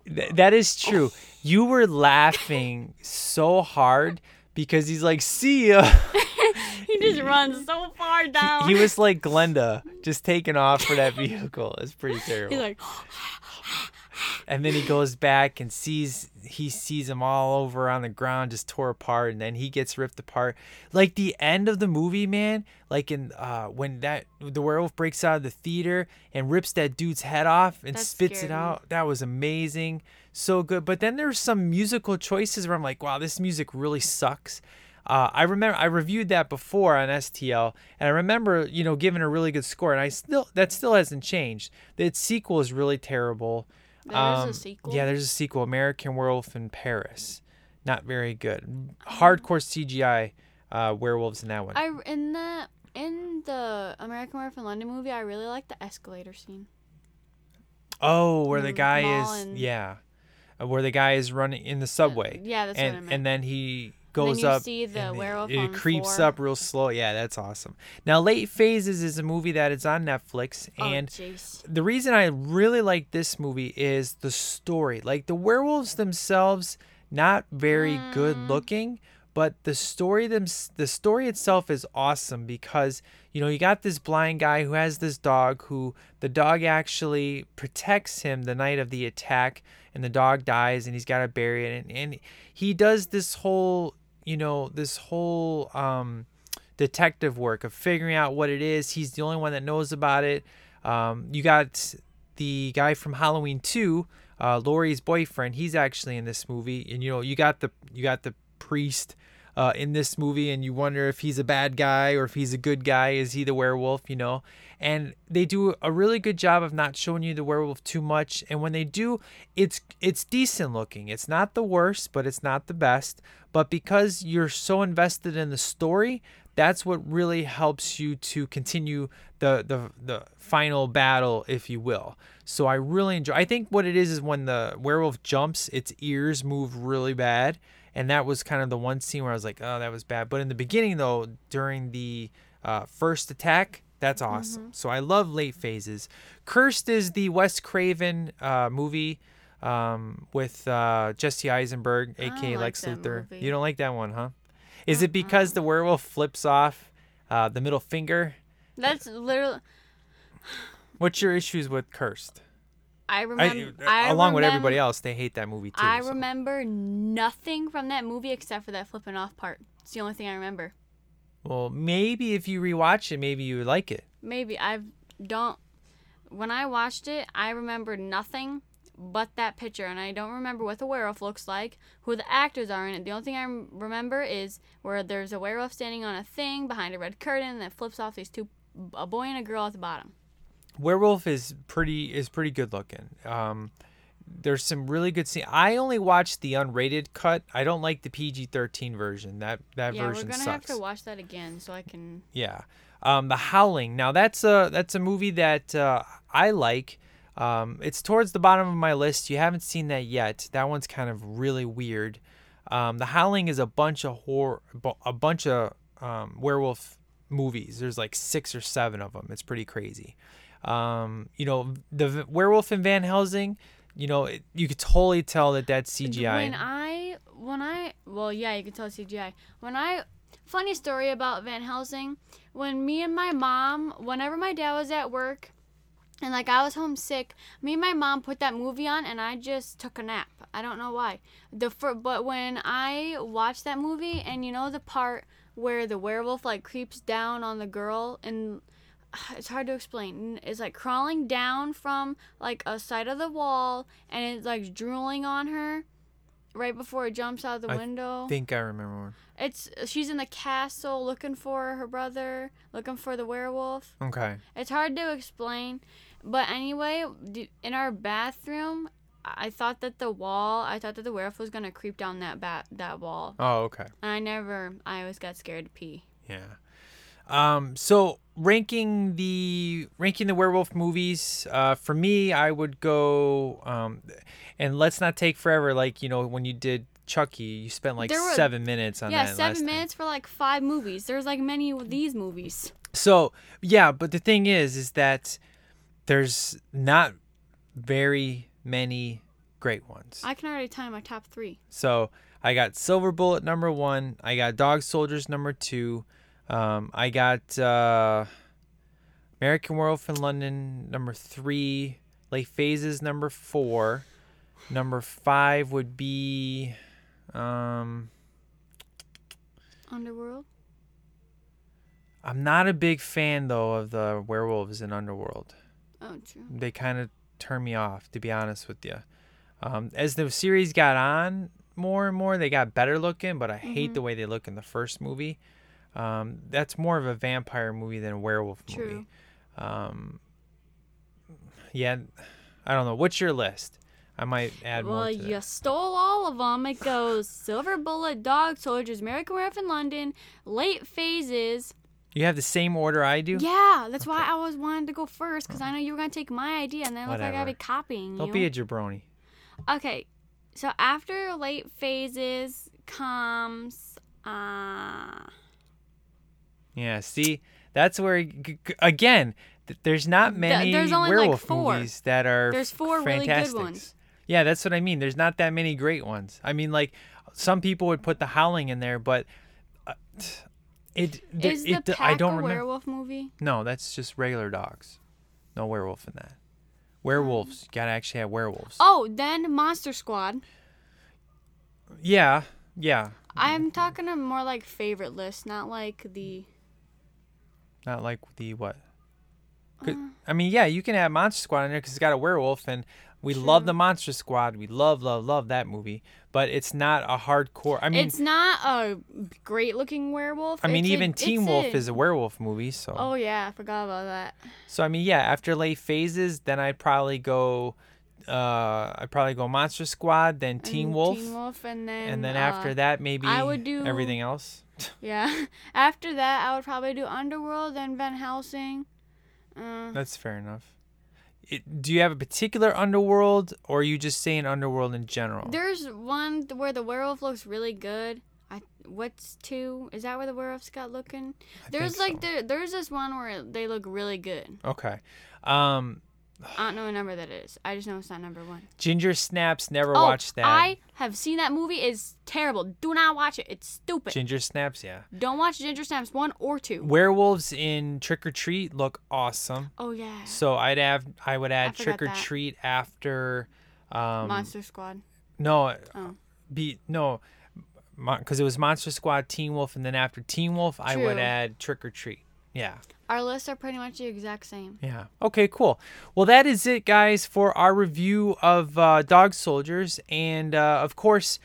Th- that is true. You were laughing so hard because he's like, "See ya." he just runs so far down. he was like Glenda, just taking off for that vehicle. It's pretty terrible. He's like, and then he goes back and sees he sees them all over on the ground, just tore apart, and then he gets ripped apart. Like the end of the movie, man. Like in uh, when that the werewolf breaks out of the theater and rips that dude's head off and That spits it me. out. That was amazing, so good. But then there's some musical choices where I'm like, wow, this music really sucks. Uh, I remember I reviewed that before on STL, and I remember you know giving a really good score, and I still that still hasn't changed. Its sequel is really terrible. There's Um, a sequel. Yeah, there's a sequel, American Werewolf in Paris. Not very good. Hardcore CGI uh, werewolves in that one. I in the in the American Werewolf in London movie, I really like the escalator scene. oh, where the guy mall is. and- Yeah. uh, where the guy is running in the subway. yeah, that's what and I meant. and then he goes you up. see the and it- werewolf It, creeps up real slow. Yeah, that's awesome. Now, Late Phases is a movie that is on Netflix, Oh, and jeez. the reason I really like this movie is the story. Like the werewolves themselves, not very good Mm. looking, but the story them the story itself is awesome because you know you got this blind guy who has this dog who the dog actually protects him the night of the attack and the dog dies and he's got to bury it and, and he does this whole you know this whole um detective work of figuring out what it is. He's the only one that knows about it. Um, you got the guy from Halloween 2, uh, Laurie's boyfriend. He's actually in this movie, and you know you got the you got the priest uh, in this movie, and you wonder if he's a bad guy or if he's a good guy. Is he the werewolf? You know, and they do a really good job of not showing you the werewolf too much. And when they do, it's it's decent looking. It's not the worst, but it's not the best. But because you're so invested in the story, that's what really helps you to continue the the the final battle, if you will. So I really enjoy. I think what it is is when the werewolf jumps, its ears move really bad, and that was kind of the one scene where I was like, oh, that was bad. But in the beginning, though, during the uh, first attack, that's awesome. So I love late phases. Cursed is the Wes Craven uh, movie um, with uh, Jesse Eisenberg, aka like Lex Luthor. movie. You don't like that one, huh? Is it because the werewolf flips off uh, the middle finger? That's literally. What's your issues with Cursed? I I, remember. I along with everybody else, they hate that movie too. I so. remember nothing from that movie except for that flipping off part. It's the only thing I remember. Well, maybe if you rewatch it, maybe you would like it. Maybe I don't. When I watched it, I remember nothing but that picture, and I don't remember what the werewolf looks like, who the actors are in it. The only thing I remember is where there's a werewolf standing on a thing behind a red curtain that flips off these two, a boy and a girl at the bottom. Werewolf is pretty is pretty good looking. Um, there's some really good scenes. I only watched the unrated cut. I don't like the PG-13 version. That that yeah, we're gonna sucks. have to watch that again so I can. Yeah. Um, the Howling. Now that's a that's a movie that uh, I like. Um, it's towards the bottom of my list. You haven't seen that yet. That one's kind of really weird. Um, the Howling is a bunch of horror, a bunch of um, werewolf movies. There's like six or seven of them. It's pretty crazy. Um, you know, the v- werewolf in Van Helsing. You know, it, you could totally tell that that's CGI. When I when I well yeah you could tell CGI. When I funny story about Van Helsing. When me and my mom, whenever my dad was at work, and like I was homesick, me and my mom put that movie on, and I just took a nap. I don't know why. The fir- but when I watched that movie, and you know the part where the werewolf like creeps down on the girl and it's hard to explain. It's like crawling down from like a side of the wall and it's like drooling on her right before it jumps out the I window. think I remember one. It's she's in the castle looking for her brother, looking for the werewolf. Okay. It's hard to explain, but anyway, in our bathroom, I thought that the wall, I thought that the werewolf was gonna creep down that bat that wall. Oh, okay. And I never, I always got scared to pee. Yeah. Um, so ranking the ranking the werewolf movies, uh, for me, I would go. Um, and let's not take forever. Like you know, when you did Chucky, you spent like were- seven minutes on yeah, that. seven time. minutes for like five movies. There's like many of these movies. So yeah, but the thing is, is that there's not very many great ones. I can already tell you my top three. So I got Silver Bullet number one. I got Dog Soldiers number two. Um, I got uh, American Werewolf in London number three. Late Phases number four. Number five would be um, Underworld. I'm not a big fan though of the werewolves in Underworld. Oh, true. They kind of turn me off, to be honest with you. Um, as the series got on more and more, they got better looking, but I hate the way they look in the first movie. Um, that's more of a vampire movie than a werewolf movie. True. Um, yeah, I don't know. What's your list? I might add more Well, to that. you stole all of them. It goes Silver Bullet, Dog Soldiers, American Werewolf in London, Late Phases. You have the same order I do. Yeah, that's why I always wanted to go first because I know you were gonna take my idea and then look like I'd be copying you. Don't be a jabroni. okay, So after late phases comes uh Yeah, see, that's where again, there's not many there's only, like, werewolf four. movies that are There's four really good ones. Yeah, that's what I mean. There's not that many great ones. I mean, like some people would put The Howling in there, but uh, it th- is the it, pack I don't a remember. werewolf movie? No, that's just regular dogs. No werewolf in that. Werewolves, you gotta actually have werewolves. Oh, then Monster Squad. Yeah, yeah. I'm talking a more like favorite list, not like the Not like the what? Uh. I mean, yeah, you can have Monster Squad in there because it's got a werewolf, and we love the Monster Squad. We love, love, love that movie. But it's not a hardcore. I mean, it's not a great looking werewolf. I mean, It's even it's Teen Wolf a- is a werewolf movie. So, Oh yeah, I forgot about that. so I mean, yeah. After late phases, then I'd probably go. Uh, I'd probably go Monster Squad, then Teen Wolf, Teen Wolf, and then and then uh, after that, maybe I would do- everything else. Yeah. After that, I would probably do Underworld, then Van Helsing. Uh, That's fair enough. It, do you have a particular underworld, or are you just saying underworld in general? there's one where the werewolf looks really good. I what's two? Is that where the werewolf's got looking? There's think like there, there's this one where they look really good. Okay. Um, I don't know what number that is. I just know it's not number one. Ginger Snaps. Never oh, watched that. I have seen that movie. It's terrible. Do not watch it. It's stupid. Ginger Snaps. Yeah. Don't watch Ginger Snaps one or two. Werewolves in Trick or Treat look awesome. Oh yeah. So I'd have I would add forgot Trick or that. Treat after. Um, Monster Squad. No. Oh. Be no. Because it was Monster Squad, Teen Wolf, and then after Teen Wolf, I would add Trick or Treat. Yeah. Our lists are pretty much the exact same. Yeah. Okay, cool. Well, that is it, guys, for our review of uh, Dog Soldiers. And uh, of course,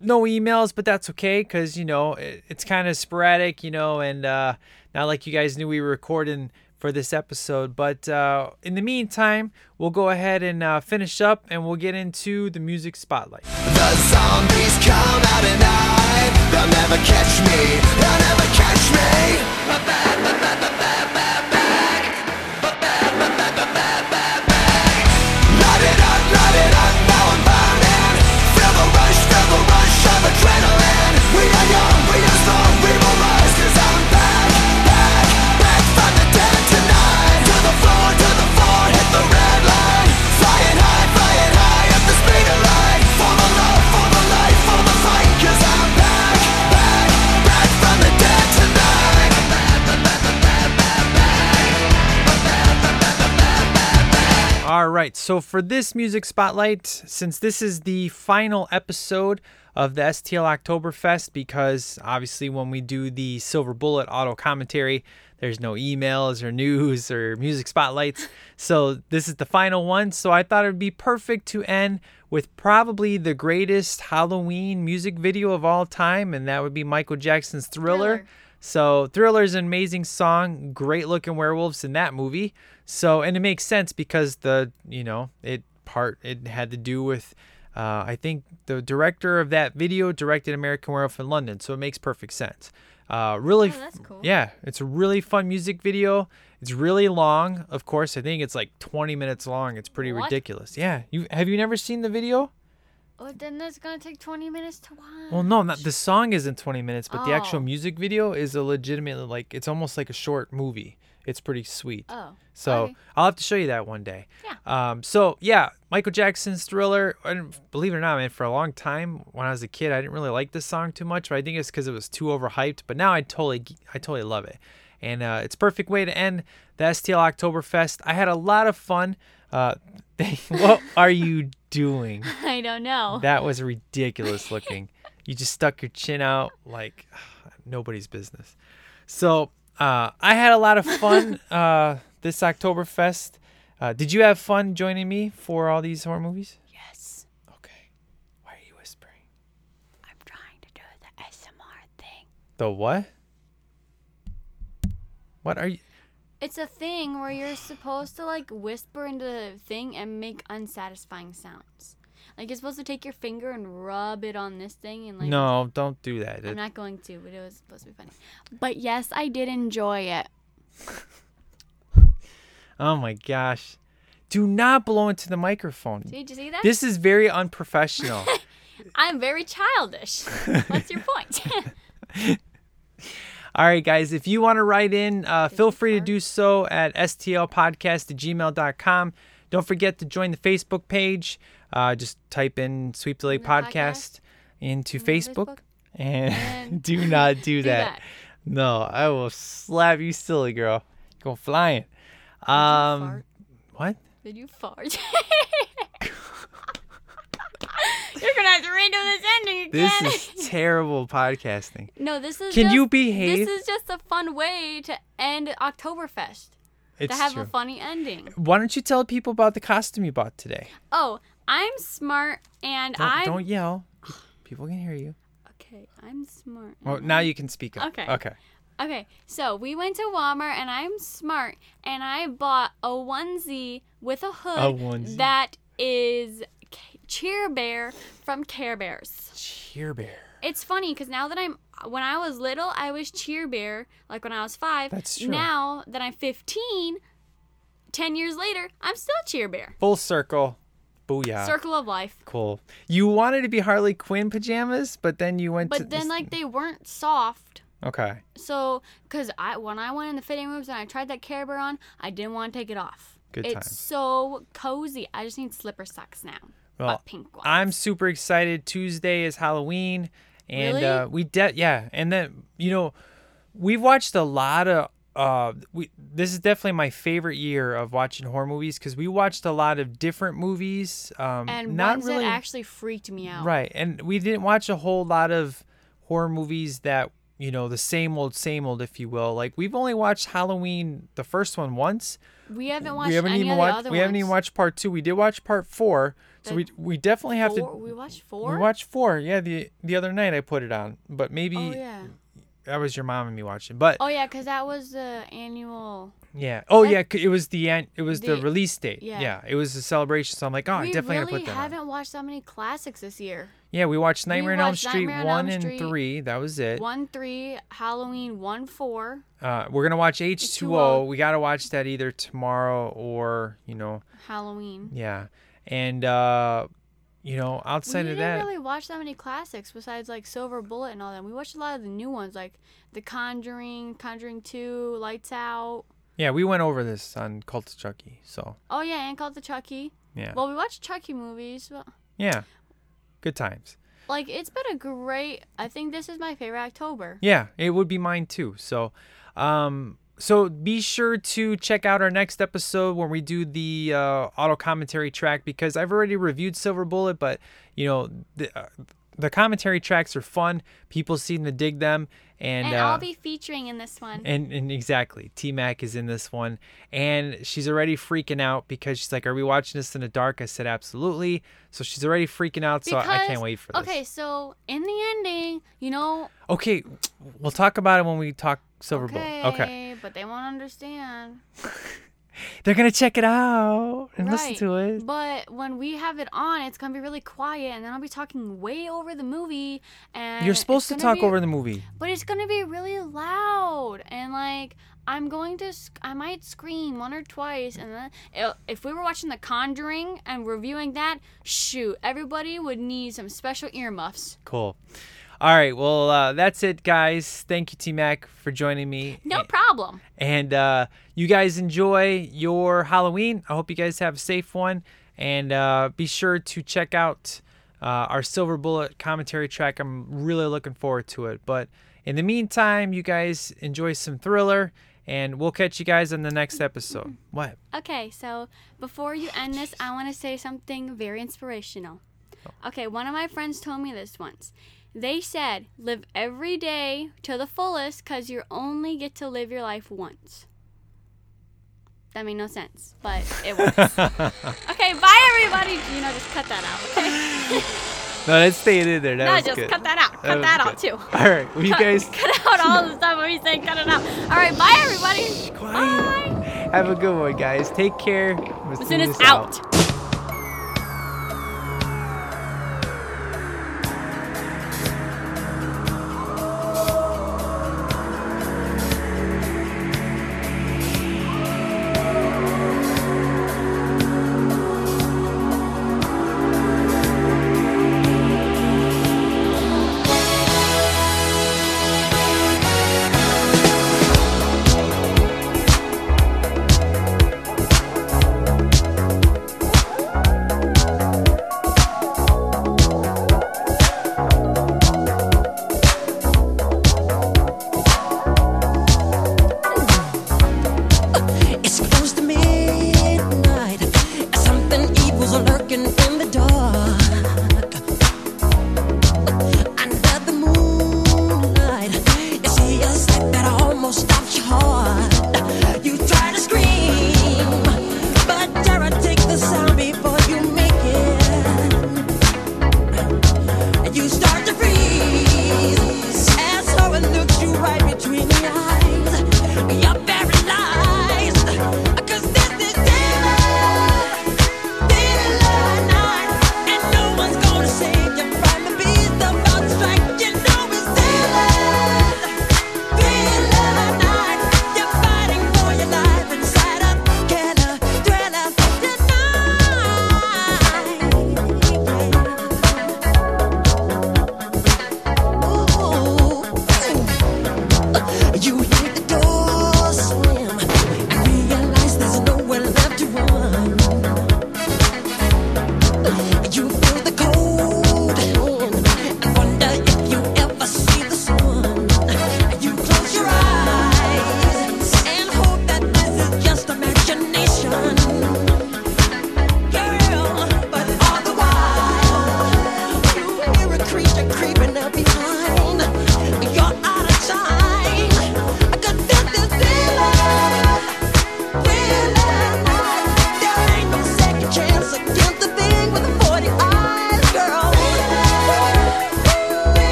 no emails, but that's okay because, you know, it, it's kind of sporadic, you know, and uh, not like you guys knew we were recording for this episode. But uh, in the meantime, we'll go ahead and uh, finish up and we'll get into the music spotlight. The zombies come out at night. They'll never catch me. They'll never catch me. All right, so for this music spotlight, since this is the final episode of the STL Oktoberfest, because obviously when we do the Silver Bullet audio commentary, there's no emails or news or music spotlights. So this is the final one. So I thought it would be perfect to end with probably the greatest Halloween music video of all time, and that would be Michael Jackson's Thriller. Thriller. So Thriller's an amazing song, great looking werewolves in that movie. So and it makes sense because the you know it part it had to do with uh, I think the director of that video directed American Werewolf in London, so it makes perfect sense. Uh, really, Oh, that's cool. yeah, it's a really fun music video. It's really long, of course. I think it's like 20 minutes long. It's pretty What? ridiculous. Yeah, you have you never seen the video? Oh, then that's gonna take 20 minutes to watch. Well, no, not the song isn't 20 minutes, but the actual Oh. music video is a legitimately like it's almost like a short movie. It's pretty sweet. Oh. So okay. I'll have to show you that one day. Yeah. Um. So yeah, Michael Jackson's Thriller. And believe it or not, man, for a long time when I was a kid, I didn't really like this song too much. But I think it's because it was too overhyped. But now I totally, I totally love it. And uh, it's a perfect way to end the STL Oktoberfest. I had a lot of fun. Uh, what are you doing? I don't know. That was ridiculous looking. you just stuck your chin out like nobody's business. So uh, I had a lot of fun uh, this Oktoberfest. Uh, did you have fun joining me for all these horror movies? yes. Okay. Why are you whispering? I'm trying to do the ASMR thing. The what? What are you? It's a thing where you're supposed to like whisper into the thing and make unsatisfying sounds. Like you're supposed to take your finger and rub it on this thing and like no, don't do that. I'm It- not going to, but it was supposed to be funny. But yes, I did enjoy it. oh my gosh. Do not blow into the microphone. Did you see that? This is very unprofessional. I'm very childish. What's your point? All right, guys, if you want to write in, uh, feel free to do so at stlpodcast at gmail.com. Don't forget to join the Facebook page. Uh, just type in Sweep Delay the Podcast podcast. into Facebook, Facebook. and And do not do, do that. that. No, I will slap you silly, girl. Go flying. Um, what? Did you fart? You're gonna have to redo this ending again. This is terrible podcasting. no, this is. Can just, you behave? This is just a fun way to end Oktoberfest. It's to have true. a funny ending. Why don't you tell people about the costume you bought today? Oh, I'm smart and I'm. don't yell. People can hear you. Okay, I'm smart. Well, now I'm- you can speak up. Okay. Okay. Okay, so we went to Walmart and I'm smart and I bought a onesie with a hood a onesie. that is Cheer Bear from Care Bears. Cheer Bear. It's funny because now that I'm when I was little, I was Cheer Bear like when I was five. That's true. Now that I'm 15, 10 years later, I'm still Cheer Bear. Full circle. Booyah. Circle of life. Cool. You wanted to be Harley Quinn pajamas, but then you went to. But then this- like they weren't soft. Okay. So, cause I when I went in the fitting rooms and I tried that Care Bear on, I didn't want to take it off. Good it's times. so cozy. I just need slipper socks now. Well, pink ones. I'm super excited. Tuesday is Halloween, and Really? uh, we de- yeah, and then you know, we've watched a lot of. Uh, we this is definitely my favorite year of watching horror movies because we watched a lot of different movies. Um, and not ones really that actually freaked me out. right, and we didn't watch a whole lot of horror movies that you know the same old, same old, if you will. Like we've only watched Halloween, the first one once. We haven't watched we haven't any even of the watched. other We haven't even watched part two. We did watch part four, so we we definitely have Four? to. We watched four. We watched four. Yeah, the the other night I put it on, but maybe Oh yeah. that was your mom and me watching. But Oh yeah, cause that was the annual. yeah, oh that- yeah, it was the an- it was the, The- release date. yeah. yeah. it was a celebration. So I'm like, oh, I definitely really gotta put that on. haven't watched that many classics this year. Yeah, we watched Nightmare on Elm Street Nightmare one Elm and Street, three. That was it. One three, Halloween one four, Uh, we're gonna watch H two O. We gotta watch that either tomorrow or you know, Halloween. yeah. And uh, you know, outside of that. We didn't really watch that many classics besides like Silver Bullet and all that. We watched a lot of the new ones like The Conjuring, Conjuring Two, Lights Out. yeah, we went over this on Cult of Chucky. So Oh yeah, and Cult of Chucky. yeah, Well, we watched Chucky movies. But, yeah, good times. like it's been a great. I think this is my favorite October. Yeah, it would be mine too. So, um, so be sure to check out our next episode when we do the uh, audio commentary track because I've already reviewed Silver Bullet, but you know the uh, the commentary tracks are fun. People seem to dig them, and, And uh, I'll be featuring in this one. and, and exactly, T Mac is in this one, and she's already freaking out because she's like, "Are we watching this in the dark?" I said, "Absolutely." So she's already freaking out. So I can't wait for this. Okay, so in the ending, you know. Okay, we'll talk about it when we talk Silver Okay, Bullet. Okay. But they won't understand. They're gonna check it out and listen to it. But when we have it on, it's gonna be really quiet, and then I'll be talking way over the movie. And You're supposed to talk be- over the movie. But it's gonna be really loud, and like I'm going to, sc- I might scream one or twice, and then if we were watching The Conjuring and reviewing that, shoot, everybody would need some special earmuffs. Cool. All right. Well, uh, that's it, guys. Thank you, T Mac, for joining me. No problem. And uh, you guys enjoy your Halloween. I hope you guys have a safe one. And uh, be sure to check out uh, our Silver Bullet commentary track. I'm really looking forward to it. But in the meantime, you guys enjoy some thriller. And we'll catch you guys on the next episode. What? Okay, so before you end this, I want to say something very inspirational. Okay, one of my friends told me this once. They said, live every day to the fullest because you only get to live your life once. That made no sense, but it works. okay, bye everybody. You know, just cut that out, okay? No, let's stay in there. That no, was just good. cut that out. Cut was that out good. too. All right. Well, you guys Cut out all the stuff when you say cut it out. All right, bye everybody. Bye. have a good one, guys. Take care. Listen, do it's this out.